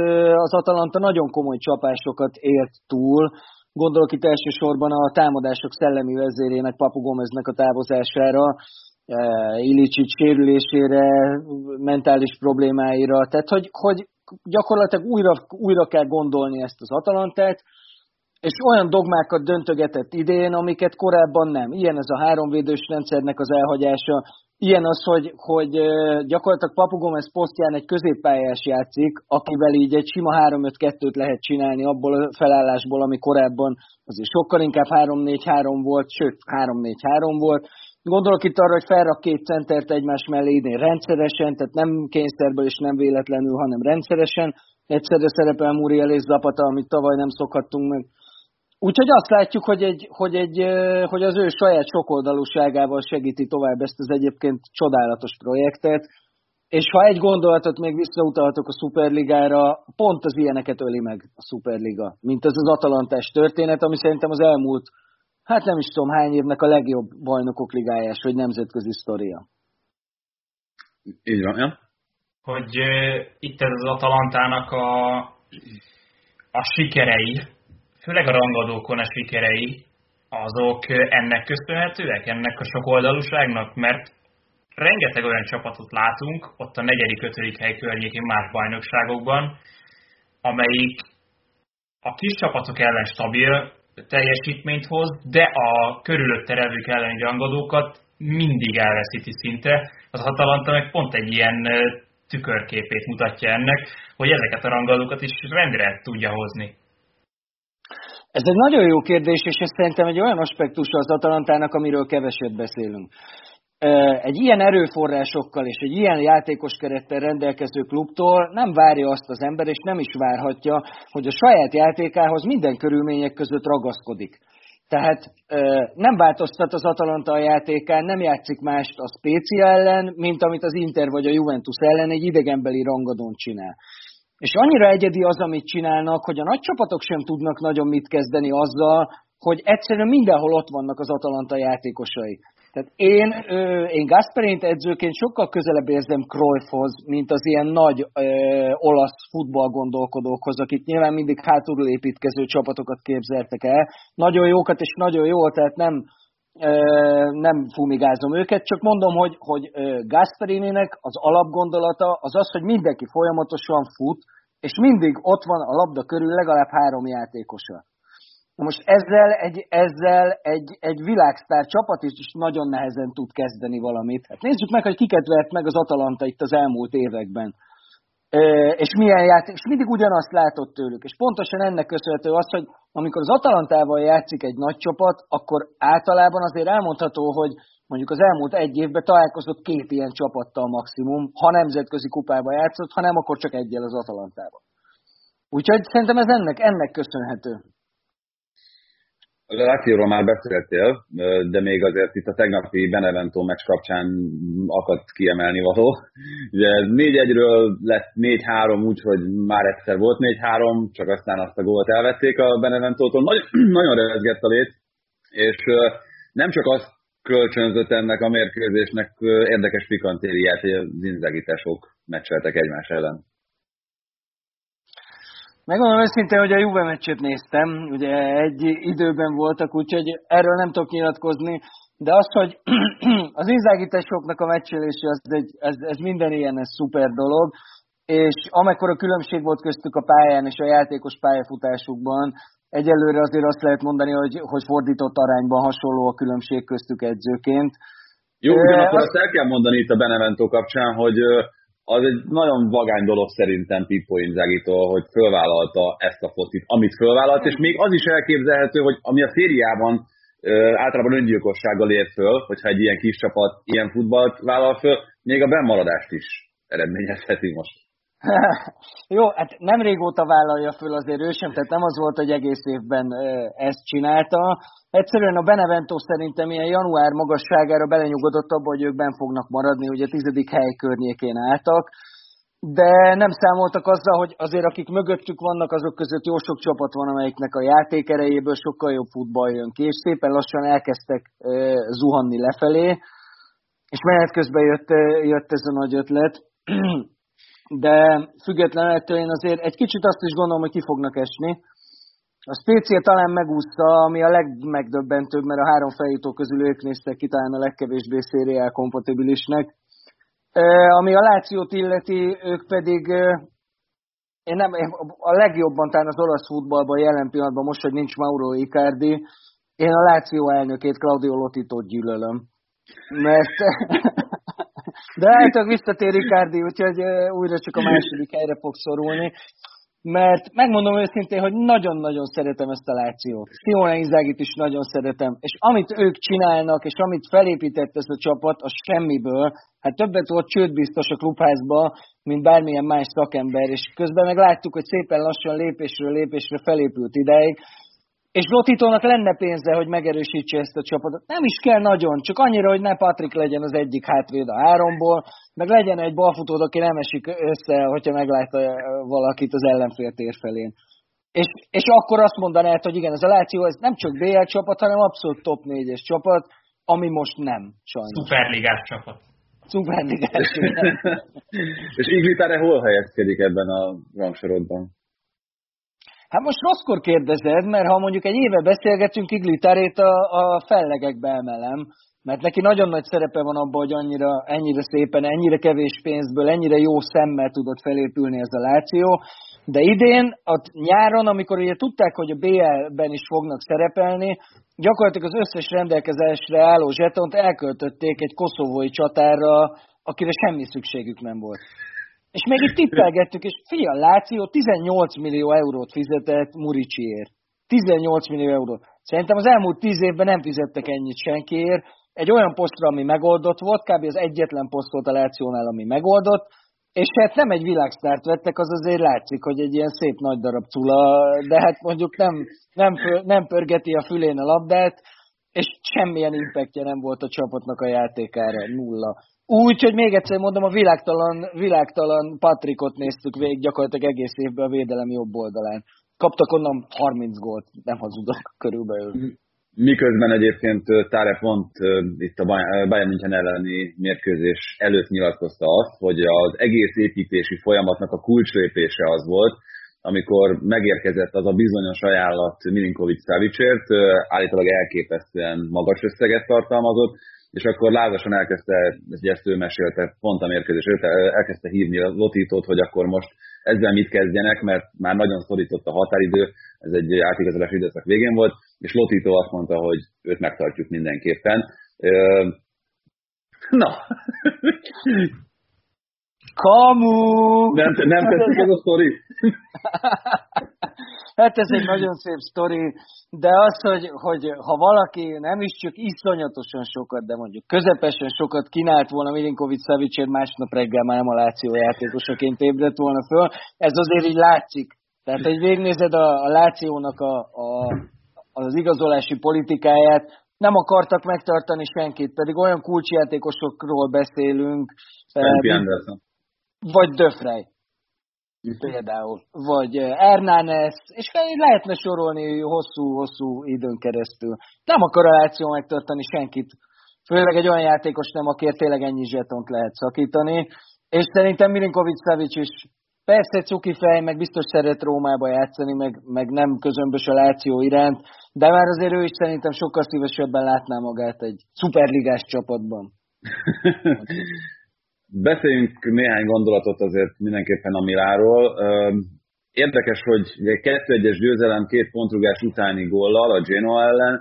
S5: az Atalanta nagyon komoly csapásokat ért túl. Gondolok itt elsősorban a támadások szellemi vezérének, Papu Gomeznek a távozására, Illicsics sérülésére, mentális problémáira, tehát hogy, hogy gyakorlatilag újra, újra kell gondolni ezt az Atalantát, és olyan dogmákat döntögetett idén, amiket korábban nem. Ilyen ez a háromvédős rendszernek az elhagyása, ilyen az, hogy, hogy gyakorlatilag Papu Gomez posztján egy középpályás játszik, akivel így egy sima 3-5-2-t lehet csinálni abból a felállásból, ami korábban azért sokkal inkább 3-4-3 volt, sőt 3-4-3 volt, Gondolok itt arra, hogy felrak két centert egymás mellé idén rendszeresen, tehát nem kényszerből és nem véletlenül, hanem rendszeresen. Egyszerre szerepel Muriel és Zapata, amit tavaly nem szokhattunk meg. Úgyhogy azt látjuk, hogy, egy, hogy, egy, hogy az ő saját sokoldalúságával segíti tovább ezt az egyébként csodálatos projektet, és ha egy gondolatot még visszautalhatok a Superligára, pont az ilyeneket öli meg a Superliga, mint az az Atalantás történet, ami szerintem az elmúlt hát nem is tudom hány évnek a legjobb bajnokok ligájás, vagy nemzetközi sztoria.
S2: Így van, ja.
S1: Hogy uh, itt ez az Atalantának a, a sikerei, főleg a rangadókon a sikerei, azok ennek köszönhetőek, ennek a sokoldalúságnak, mert rengeteg olyan csapatot látunk, ott a negyedik, ötödik hely környékén más bajnokságokban, amelyik a kis csapatok ellen stabil, teljesítményt hoz, de a körülötte revők elleni rangadókat mindig elveszíti szinte. Az Atalanta meg pont egy ilyen tükörképét mutatja ennek, hogy ezeket a rangadókat is rendre tudja hozni.
S5: Ez egy nagyon jó kérdés, és ez szerintem egy olyan aspektus az Atalantának, amiről keveset beszélünk. Egy ilyen erőforrásokkal és egy ilyen játékos kerettel rendelkező klubtól nem várja azt az ember, és nem is várhatja, hogy a saját játékához minden körülmények között ragaszkodik. Tehát nem változtat az Atalanta a játékán, nem játszik mást a Spécia ellen, mint amit az Inter vagy a Juventus ellen egy idegenbeli rangadón csinál. És annyira egyedi az, amit csinálnak, hogy a nagy csapatok sem tudnak nagyon mit kezdeni azzal, hogy egyszerűen mindenhol ott vannak az Atalanta játékosai. Tehát én, én Gasperint edzőként sokkal közelebb érzem Cruyffhoz, mint az ilyen nagy ö, olasz futballgondolkodókhoz, akik nyilván mindig hátulról építkező csapatokat képzeltek el. Nagyon jókat és nagyon jól, tehát nem, ö, nem fumigázom őket, csak mondom, hogy, hogy Gasperininek az alapgondolata az az, hogy mindenki folyamatosan fut, és mindig ott van a labda körül legalább három játékosa. Most ezzel egy, ezzel egy, egy világsztár csapat is, is nagyon nehezen tud kezdeni valamit. Hát nézzük meg, hogy kiket vert meg az Atalanta itt az elmúlt években. E, és milyen játék, és mindig ugyanazt látott tőlük. És pontosan ennek köszönhető az, hogy amikor az Atalantával játszik egy nagy csapat, akkor általában azért elmondható, hogy mondjuk az elmúlt egy évben találkozott két ilyen csapattal maximum, ha nemzetközi kupába játszott, ha nem, akkor csak egyel az Atalantával. Úgyhogy szerintem ez ennek, ennek köszönhető.
S2: A Lációról már beszéltél, de még azért itt a tegnapi Benevento meccs kapcsán akadt kiemelni való. Ugye 4-1-ről lett 4-3, úgyhogy már egyszer volt 4-3, csak aztán azt a gólt elvették a Beneventótól. Nagy, nagyon rezgett a lét, és nem csak azt kölcsönzött ennek a mérkőzésnek érdekes pikantériát, hogy az inzagitesok meccseltek egymás ellen.
S5: Megmondom őszintén, hogy a Juve meccsét néztem, ugye egy időben voltak, úgyhogy erről nem tudok nyilatkozni, de az, hogy az inzágításoknak a meccselése, az egy, ez, ez minden ilyen ez szuper dolog, és amekkora különbség volt köztük a pályán és a játékos pályafutásukban, egyelőre azért azt lehet mondani, hogy, hogy fordított arányban hasonló a különbség köztük edzőként.
S2: Jó, ugyanakkor azt el kell mondani itt a Benevento kapcsán, hogy az egy nagyon vagány dolog szerintem Pippo Inzaghi-tól, hogy fölvállalta ezt a focit, amit fölvállalt, és még az is elképzelhető, hogy ami a szériában általában öngyilkossággal ér föl, hogyha egy ilyen kis csapat ilyen futballt vállal föl, még a bennmaradást is eredményezheti most.
S5: Jó, hát nem régóta vállalja föl azért ő sem, tehát nem az volt, hogy egész évben ezt csinálta. Egyszerűen a Benevento szerintem ilyen január magasságára belenyugodott abba, hogy ők ben fognak maradni, ugye a tizedik hely környékén álltak, de nem számoltak azzal, hogy azért akik mögöttük vannak, azok között jó sok csapat van, amelyiknek a játék erejéből sokkal jobb futball jön ki, és szépen lassan elkezdtek zuhanni lefelé, és menet közben jött, jött ez a nagy ötlet de függetlenül ettől én azért egy kicsit azt is gondolom, hogy ki fognak esni. A Spécia talán megúszta, ami a legmegdöbbentőbb, mert a három feljutó közül ők néztek ki talán a legkevésbé szériál kompatibilisnek. Ami a Lációt illeti, ők pedig én nem, a legjobban talán az olasz futballban jelen pillanatban, most, hogy nincs Mauro Icardi, én a Láció elnökét, Claudio Lotitot gyűlölöm. Mert de állítólag visszatér Ricardi, úgyhogy újra csak a második helyre fog szorulni. Mert megmondom őszintén, hogy nagyon-nagyon szeretem ezt a Lációt. Simone Inzagit is nagyon szeretem. És amit ők csinálnak, és amit felépített ez a csapat, az semmiből, hát többet volt csődbiztos a klubházba, mint bármilyen más szakember, és közben meg láttuk, hogy szépen lassan lépésről lépésre felépült ideig, és Lotitónak lenne pénze, hogy megerősítse ezt a csapatot. Nem is kell nagyon, csak annyira, hogy ne Patrik legyen az egyik hátvéd a háromból, meg legyen egy balfutód, aki nem esik össze, hogyha meglátja valakit az ellenfél tér felén. És, és akkor azt mondanád, hogy igen, ez a Láció ez nem csak BL csapat, hanem abszolút top 4-es csapat, ami most nem, sajnos.
S1: Szuperligás csapat.
S5: Szuperligás.
S2: és Iglitare hol helyezkedik ebben a rangsorodban?
S5: Hát most rosszkor kérdezed, mert ha mondjuk egy éve beszélgetünk, Iglitárét a, a fellegekbe emelem, mert neki nagyon nagy szerepe van abban, hogy annyira, ennyire szépen, ennyire kevés pénzből, ennyire jó szemmel tudott felépülni ez a Láció. De idén, ott nyáron, amikor ugye tudták, hogy a BL-ben is fognak szerepelni, gyakorlatilag az összes rendelkezésre álló zsetont elköltötték egy koszovói csatára, akire semmi szükségük nem volt. És még itt tippelgettük, és fia, Láció 18 millió eurót fizetett Muricsiért. 18 millió eurót. Szerintem az elmúlt 10 évben nem fizettek ennyit senkiért. egy olyan posztra, ami megoldott volt, kb. az egyetlen poszt volt a Lációnál, ami megoldott, és hát nem egy világsztárt vettek, az azért látszik, hogy egy ilyen szép nagy darab cula, de hát mondjuk nem, nem, nem pörgeti a fülén a labdát, és semmilyen impactja nem volt a csapatnak a játékára, nulla. Úgy, hogy még egyszer mondom, a világtalan, világtalan Patrikot néztük végig gyakorlatilag egész évben a védelem jobb oldalán. Kaptak onnan 30 gólt, nem hazudok körülbelül.
S2: Miközben egyébként Táre pont itt a Bayern München elleni mérkőzés előtt nyilatkozta azt, hogy az egész építési folyamatnak a kulcslépése az volt, amikor megérkezett az a bizonyos ajánlat Milinkovic Savicsért, állítólag elképesztően magas összeget tartalmazott, és akkor lázasan elkezdte, ezt ő mesélte pont a mérkőzés elkezdte hívni a Lotítót, hogy akkor most ezzel mit kezdjenek, mert már nagyon szorított a határidő, ez egy átigazolási időszak végén volt, és Lotító azt mondta, hogy őt megtartjuk mindenképpen. Na.
S5: Kamu!
S2: Nem, nem tetszik ez a sztori?
S5: hát ez egy nagyon szép sztori, de az, hogy, hogy ha valaki nem is csak iszonyatosan sokat, de mondjuk közepesen sokat kínált volna Milinkovic Szavicsér, másnap reggel már nem a Láció játékosaként ébredt volna föl, ez azért így látszik. Tehát, hogy végnézed a, a Lációnak a, a, az igazolási politikáját, nem akartak megtartani senkit, pedig olyan kulcsjátékosokról beszélünk, vagy Döfrej például, vagy Hernández, és lehetne sorolni hosszú-hosszú időn keresztül. Nem akar a Láció megtartani senkit, főleg egy olyan játékos nem, akért tényleg ennyi zsetont lehet szakítani, és szerintem Milinkovic Savic is persze cuki fej, meg biztos szeret Rómába játszani, meg, meg nem közömbös a Láció iránt, de már azért ő is szerintem sokkal szívesebben látná magát egy szuperligás csapatban.
S2: Beszéljünk néhány gondolatot azért mindenképpen a Miláról. Érdekes, hogy egy 2-1-es győzelem két pontrugás utáni góllal a Genoa ellen,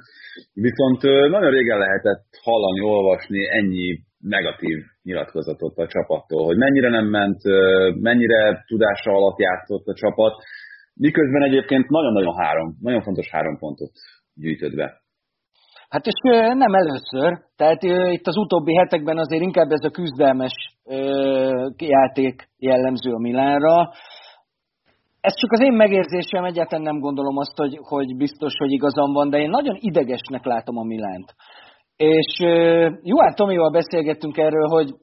S2: viszont nagyon régen lehetett hallani, olvasni ennyi negatív nyilatkozatot a csapattól, hogy mennyire nem ment, mennyire tudása alatt játszott a csapat, miközben egyébként nagyon-nagyon három, nagyon fontos három pontot gyűjtött be.
S5: Hát és nem először, tehát itt az utóbbi hetekben azért inkább ez a küzdelmes játék jellemző a Milánra. Ez csak az én megérzésem, egyáltalán nem gondolom azt, hogy, hogy biztos, hogy igazam van, de én nagyon idegesnek látom a Milánt. És Juhán Tomival beszélgettünk erről, hogy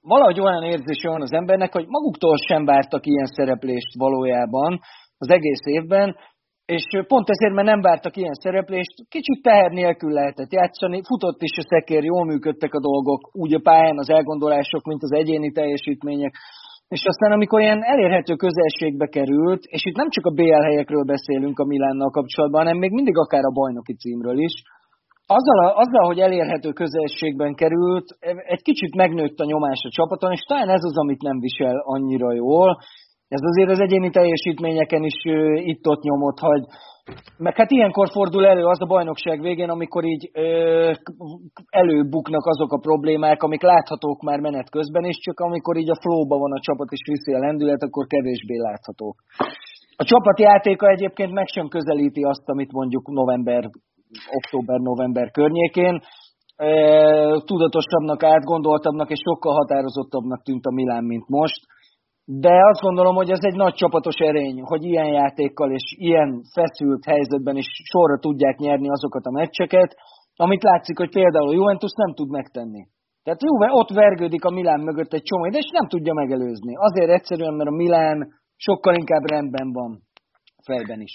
S5: valahogy olyan érzése van az embernek, hogy maguktól sem vártak ilyen szereplést valójában az egész évben, és pont ezért, mert nem vártak ilyen szereplést, kicsit teher nélkül lehetett játszani, futott is a szekér, jól működtek a dolgok, úgy a pályán az elgondolások, mint az egyéni teljesítmények, és aztán, amikor ilyen elérhető közelségbe került, és itt nem csak a BL helyekről beszélünk a Milánnal kapcsolatban, hanem még mindig akár a bajnoki címről is, azzal, azzal, hogy elérhető közelségben került, egy kicsit megnőtt a nyomás a csapaton, és talán ez az, amit nem visel annyira jól. Ez azért az egyéni teljesítményeken is itt-ott nyomot hagy. Meg hát ilyenkor fordul elő az a bajnokság végén, amikor így ö, előbuknak azok a problémák, amik láthatók már menet közben, és csak amikor így a flóba van a csapat és viszi a lendület, akkor kevésbé láthatók. A csapatjátéka egyébként meg sem közelíti azt, amit mondjuk november október-november környékén. Tudatosabbnak, átgondoltabbnak és sokkal határozottabbnak tűnt a Milán, mint most. De azt gondolom, hogy ez egy nagy csapatos erény, hogy ilyen játékkal és ilyen feszült helyzetben is sorra tudják nyerni azokat a meccseket, amit látszik, hogy például a Juventus nem tud megtenni. Tehát Juve ott vergődik a Milán mögött egy csomó, és nem tudja megelőzni. Azért egyszerűen, mert a Milán sokkal inkább rendben van fejben is.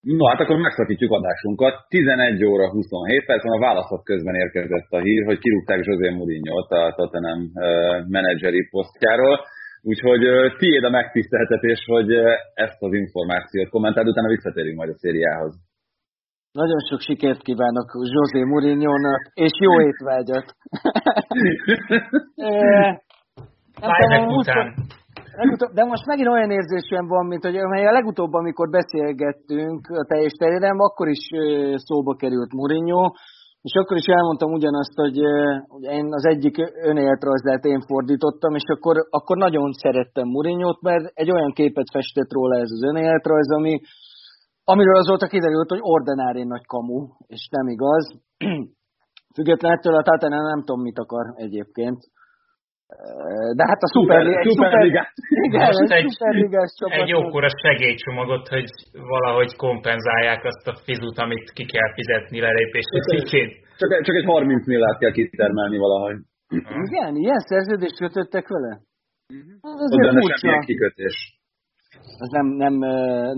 S2: No, hát akkor megszakítjuk adásunkat. 11 óra 27 perc, a választott közben érkezett a hír, hogy kirúgták José Mourinho-t a Tottenham menedzseri posztjáról. Úgyhogy tiéd a megtiszteltetés, hogy ezt az információt kommentáld, utána visszatérünk majd a szériához.
S5: Nagyon sok sikert kívánok José Mourinho-nak, és jó étvágyat!
S1: Bye, után.
S5: Legutóbb, de most megint olyan érzésem van, mint hogy a legutóbb, amikor beszélgettünk a teljes terjedelem, akkor is szóba került Mourinho, és akkor is elmondtam ugyanazt, hogy, hogy én az egyik önéletrajzát én fordítottam, és akkor, akkor nagyon szerettem Mourinho-t, mert egy olyan képet festett róla ez az önéletrajz, ami, amiről azóta kiderült, hogy ordinári nagy kamu, és nem igaz. Függetlenül ettől a Tottenham nem tudom, mit akar egyébként. De hát a Superliga...
S2: Super, Superliga.
S5: Igen, egy,
S1: csapat. Egy jókora segélycsomagot, hogy valahogy kompenzálják azt a fizut, amit ki kell fizetni lelépését.
S2: Csak, csak egy 30 milliárd kell kitermelni valahogy.
S5: Igen, ilyen szerződést kötöttek vele?
S2: Uh-huh. Az azért semmilyen kikötés.
S5: Ez nem, nem,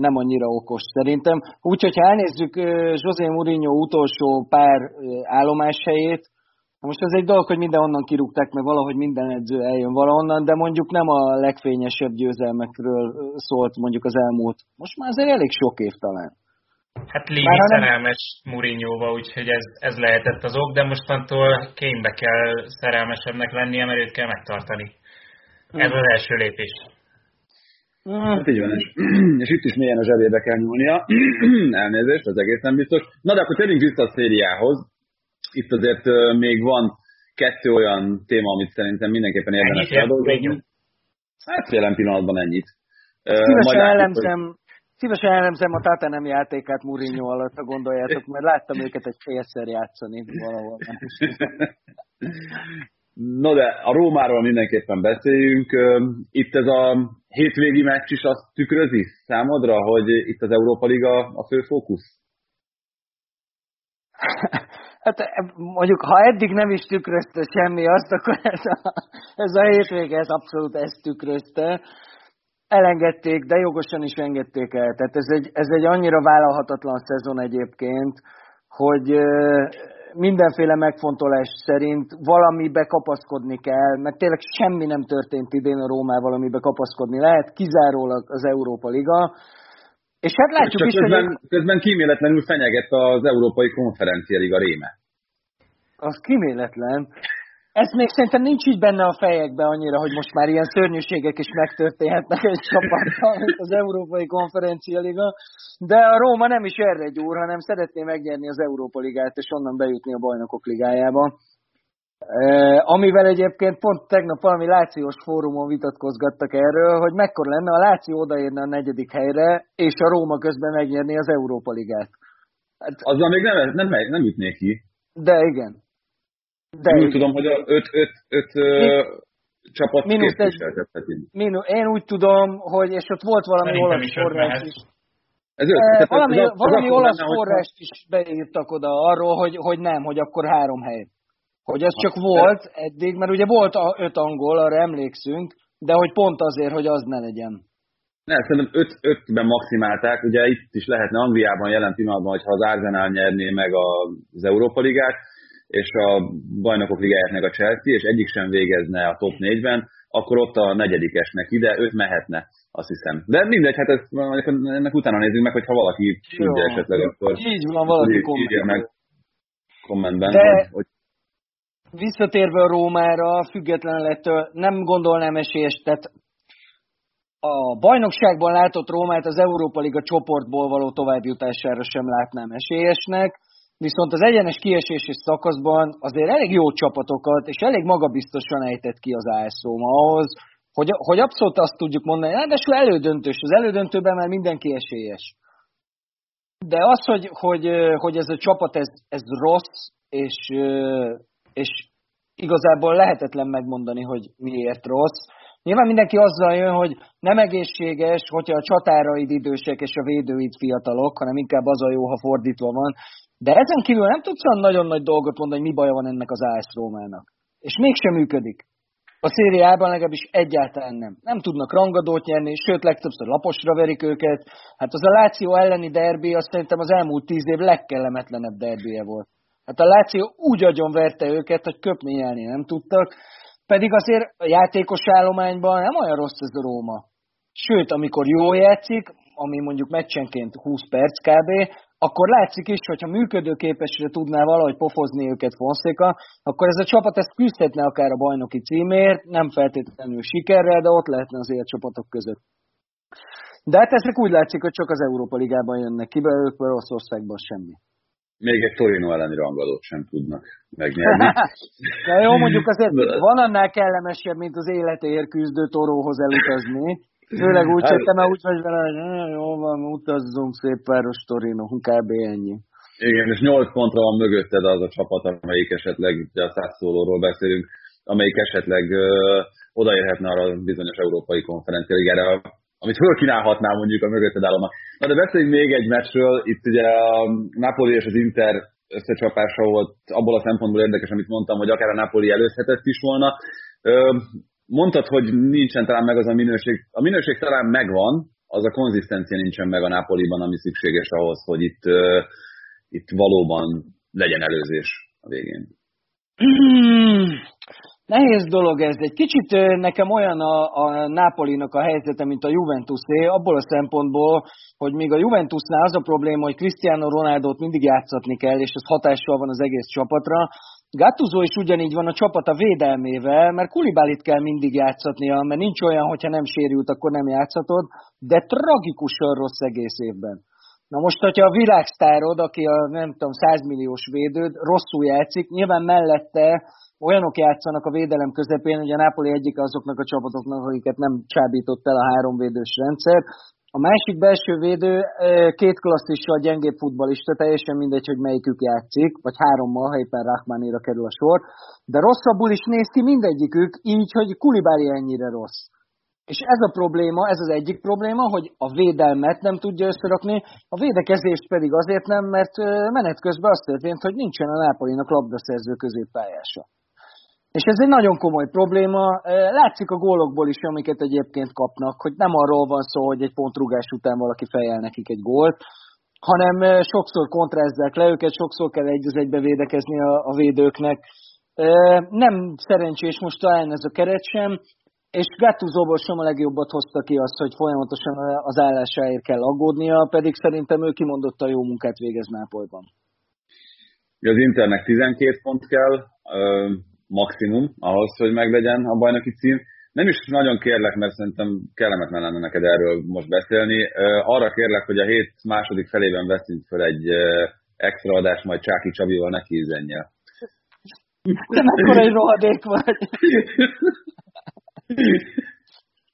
S5: nem annyira okos szerintem. Úgyhogy ha elnézzük José Mourinho utolsó pár állomáshelyét, most ez egy dolog, hogy mindenhonnan kirúgták, mert valahogy minden edző eljön valahonnan, de mondjuk nem a legfényesebb győzelmekről szólt mondjuk az elmúlt. Most már azért elég sok év talán.
S1: Hát nem... szerelmes Mourinho-ba, úgyhogy ez, ez lehetett az ok, de mostantól kénybe kell szerelmesebbnek lennie, mert őt kell megtartani. Ez az első lépés.
S2: Hát így van, és, és itt is mélyen a zsebébe kell nyúlnia. Elnézést, az egészen biztos. Na de akkor térjünk vissza a szériához. Itt azért még van kettő olyan téma, amit szerintem mindenképpen érdemes feldolgozni. Hát jelen pillanatban ennyit.
S5: Szívesen elemzem, Szívesen elemzem a Tatanem játékát Mourinho alatt, ha gondoljátok, mert láttam őket egy félszer játszani valahol.
S2: No de a Rómáról mindenképpen beszéljünk. Itt ez a hétvégi meccs is azt tükrözi számodra, hogy itt az Európa Liga a fő fókusz?
S5: Hát mondjuk, ha eddig nem is tükrözte semmi azt, akkor ez a, ez a hétvége ez abszolút ezt tükrözte. Elengedték, de jogosan is engedték el. Tehát ez egy, ez egy annyira vállalhatatlan szezon egyébként, hogy mindenféle megfontolás szerint valamibe kapaszkodni kell, mert tényleg semmi nem történt idén a Rómával, amibe kapaszkodni lehet, kizárólag az Európa Liga. És hát látjuk
S2: Csak
S5: is,
S2: közben,
S5: hogy...
S2: közben kíméletlenül fenyeget az Európai Konferencia Liga réme.
S5: Az kíméletlen. Ez még szerintem nincs így benne a fejekben annyira, hogy most már ilyen szörnyűségek is megtörténhetnek egy csapattal, mint az Európai Konferencia Liga, de a Róma nem is erre gyúr, hanem szeretné megnyerni az Európa Ligát, és onnan bejutni a Bajnokok Ligájába. E, amivel egyébként pont tegnap valami Lációs fórumon vitatkozgattak erről, hogy mekkora lenne, a Láció odaérne a negyedik helyre, és a Róma közben megnyerni az Európa Ligát.
S2: Hát, Azzal még nem, nem, nem ütnék ki.
S5: De igen.
S2: De úgy tudom, hogy a öt, öt, öt Mi, csapat mínusz
S5: mínusz, Én úgy tudom, hogy, és ott volt valami Szerintem olasz forrás is.
S2: Ez öt,
S5: e, valami az, valami az olasz lenne, forrást hogy... is beírtak oda arról, hogy, hogy nem, hogy akkor három hely. Hogy ez csak volt eddig, mert ugye volt a öt angol, arra emlékszünk, de hogy pont azért, hogy az ne legyen.
S2: Ne, szerintem öt, ötben maximálták, ugye itt is lehetne Angliában jelen pillanatban, hogyha az Arsenal nyerné meg az Európa Ligát, és a bajnokok ligáját meg a Chelsea, és egyik sem végezne a top 4-ben, akkor ott a negyedikesnek ide, őt mehetne, azt hiszem. De mindegy, hát ezt, ennek utána nézzük meg, hogyha valaki tudja esetleg, akkor
S5: így van, valaki kommentben.
S2: meg kommentben,
S5: De... hogy, hogy visszatérve Rómára, független lettől nem gondolnám esélyes, tehát a bajnokságban látott Rómát az Európa Liga csoportból való továbbjutására sem látnám esélyesnek. Viszont az egyenes kiesési szakaszban azért elég jó csapatokat, és elég magabiztosan ejtett ki az AS Róma ahhoz, hogy, hogy abszolút azt tudjuk mondani, ráadásul elődöntős, az elődöntőben már mindenki esélyes. De az, hogy, hogy, hogy ez a csapat ez, ez rossz, és, és igazából lehetetlen megmondani, hogy miért rossz. Nyilván mindenki azzal jön, hogy nem egészséges, hogyha a csatáraid idősek és a védőid fiatalok, hanem inkább az a jó, ha fordítva van. De ezen kívül nem tudsz olyan nagyon nagy dolgot mondani, hogy mi baja van ennek az AS Rómának. És mégsem működik. A szériában legalábbis egyáltalán nem. Nem tudnak rangadót nyerni, sőt legtöbbször laposra verik őket. Hát az a Láció elleni derbi, azt szerintem az elmúlt tíz év legkellemetlenebb derbije volt. Hát a Láció úgy agyon verte őket, hogy köpni nyelni nem tudtak, pedig azért a játékos állományban nem olyan rossz ez a Róma. Sőt, amikor jól játszik, ami mondjuk meccsenként 20 perc kb., akkor látszik is, hogyha működőképesre tudná valahogy pofozni őket Fonszéka, akkor ez a csapat ezt küzdhetne akár a bajnoki címért, nem feltétlenül sikerrel, de ott lehetne az élcsapatok között. De hát ezek úgy látszik, hogy csak az Európa Ligában jönnek ki, ők Oroszországban semmi.
S2: Még egy Torino elleni rangadót sem tudnak megnyerni.
S5: De jó, mondjuk azért van annál kellemesebb, mint az életéért küzdő toróhoz elutazni. Főleg úgy, hogy te már úgy vagy vele, hogy jó van, utazzunk szép páros Torino, kb. ennyi.
S2: Igen, és 8 pontra van mögötted az a csapat, amelyik esetleg, ugye a százszólóról beszélünk, amelyik esetleg uh, odaérhetne arra a bizonyos európai konferenciára, amit fölkínálhatná mondjuk a mögötted állónak. Na de beszéljünk még egy meccsről, itt ugye a Napoli és az Inter összecsapása volt abból a szempontból érdekes, amit mondtam, hogy akár a Napoli előzhetett is volna. Mondtad, hogy nincsen talán meg az a minőség. A minőség talán megvan, az a konzisztencia nincsen meg a Napoliban, ami szükséges ahhoz, hogy itt, itt valóban legyen előzés a végén.
S5: Nehéz dolog ez. Egy kicsit nekem olyan a, a Napolinak a helyzete, mint a Juventusé, abból a szempontból, hogy még a Juventusnál az a probléma, hogy Cristiano Ronaldo-t mindig játszatni kell, és ez hatással van az egész csapatra. Gattuso is ugyanígy van a csapat a védelmével, mert Kulibálit kell mindig játszatnia, mert nincs olyan, hogyha nem sérült, akkor nem játszhatod, de tragikusan rossz egész évben. Na most, hogyha a világsztárod, aki a nem tudom, 100 milliós védőd, rosszul játszik, nyilván mellette olyanok játszanak a védelem közepén, hogy a Napoli egyik azoknak a csapatoknak, akiket nem csábított el a háromvédős rendszer. A másik belső védő két klasszissal gyengébb futbalista, teljesen mindegy, hogy melyikük játszik, vagy hárommal, ha éppen Rahmanira kerül a sor, de rosszabbul is néz ki mindegyikük, így, hogy Kulibári ennyire rossz. És ez a probléma, ez az egyik probléma, hogy a védelmet nem tudja összerakni, a védekezést pedig azért nem, mert menet közben az történt, hogy nincsen a Nápolinak labdaszerző középpályása. És ez egy nagyon komoly probléma. Látszik a gólokból is, amiket egyébként kapnak, hogy nem arról van szó, hogy egy pontrugás után valaki fejel nekik egy gólt, hanem sokszor kontrázzák le őket, sokszor kell egy az egybe védekezni a, a védőknek. Nem szerencsés most talán ez a keret sem, és Gattuso-ból sem a legjobbat hozta ki azt, hogy folyamatosan az állásáért kell aggódnia, pedig szerintem ő kimondottan jó munkát végez Nápolyban.
S2: Az Internek 12 pont kell, maximum ahhoz, hogy meglegyen a bajnoki cím. Nem is nagyon kérlek, mert szerintem kellemetlen lenne neked erről most beszélni. Arra kérlek, hogy a hét második felében veszünk fel egy extra adást, majd Csáki Csabival neki üzenje.
S5: De mekkora egy rohadék vagy!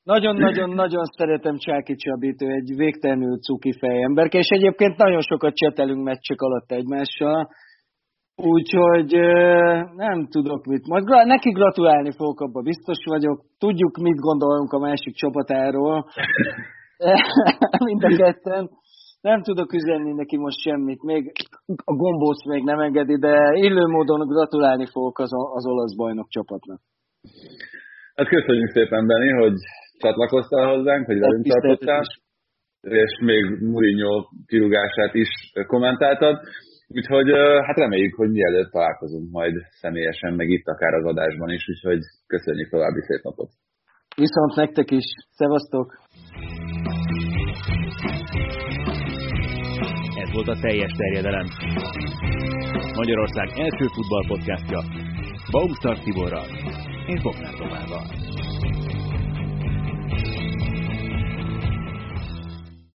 S5: Nagyon-nagyon-nagyon szeretem Csáki Csabit, ő egy végtelenül cuki fejemberke, és egyébként nagyon sokat csetelünk meccsek alatt egymással, Úgyhogy nem tudok mit. Majd neki gratulálni fogok, abban biztos vagyok. Tudjuk, mit gondolunk a másik csapatáról. Mind a ketten. Nem tudok üzenni neki most semmit. Még a gombóc még nem engedi, de illő módon gratulálni fogok az, az olasz bajnok csapatnak.
S2: Hát köszönjük szépen, Benni, hogy csatlakoztál hozzánk, hogy velünk tartottál, és még Mourinho kirúgását is kommentáltad. Úgyhogy hát reméljük, hogy mielőtt találkozunk majd személyesen, meg itt akár az adásban is, úgyhogy köszönjük további szép napot.
S5: Viszont nektek is. Szevasztok!
S3: Ez volt a teljes terjedelem. Magyarország első futballpodcastja Baumstar Tiborral és Bognár Domával.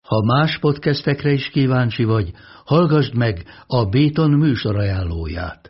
S6: Ha más podcastekre is kíváncsi vagy, Hallgassd meg a Béton műsor ajánlóját.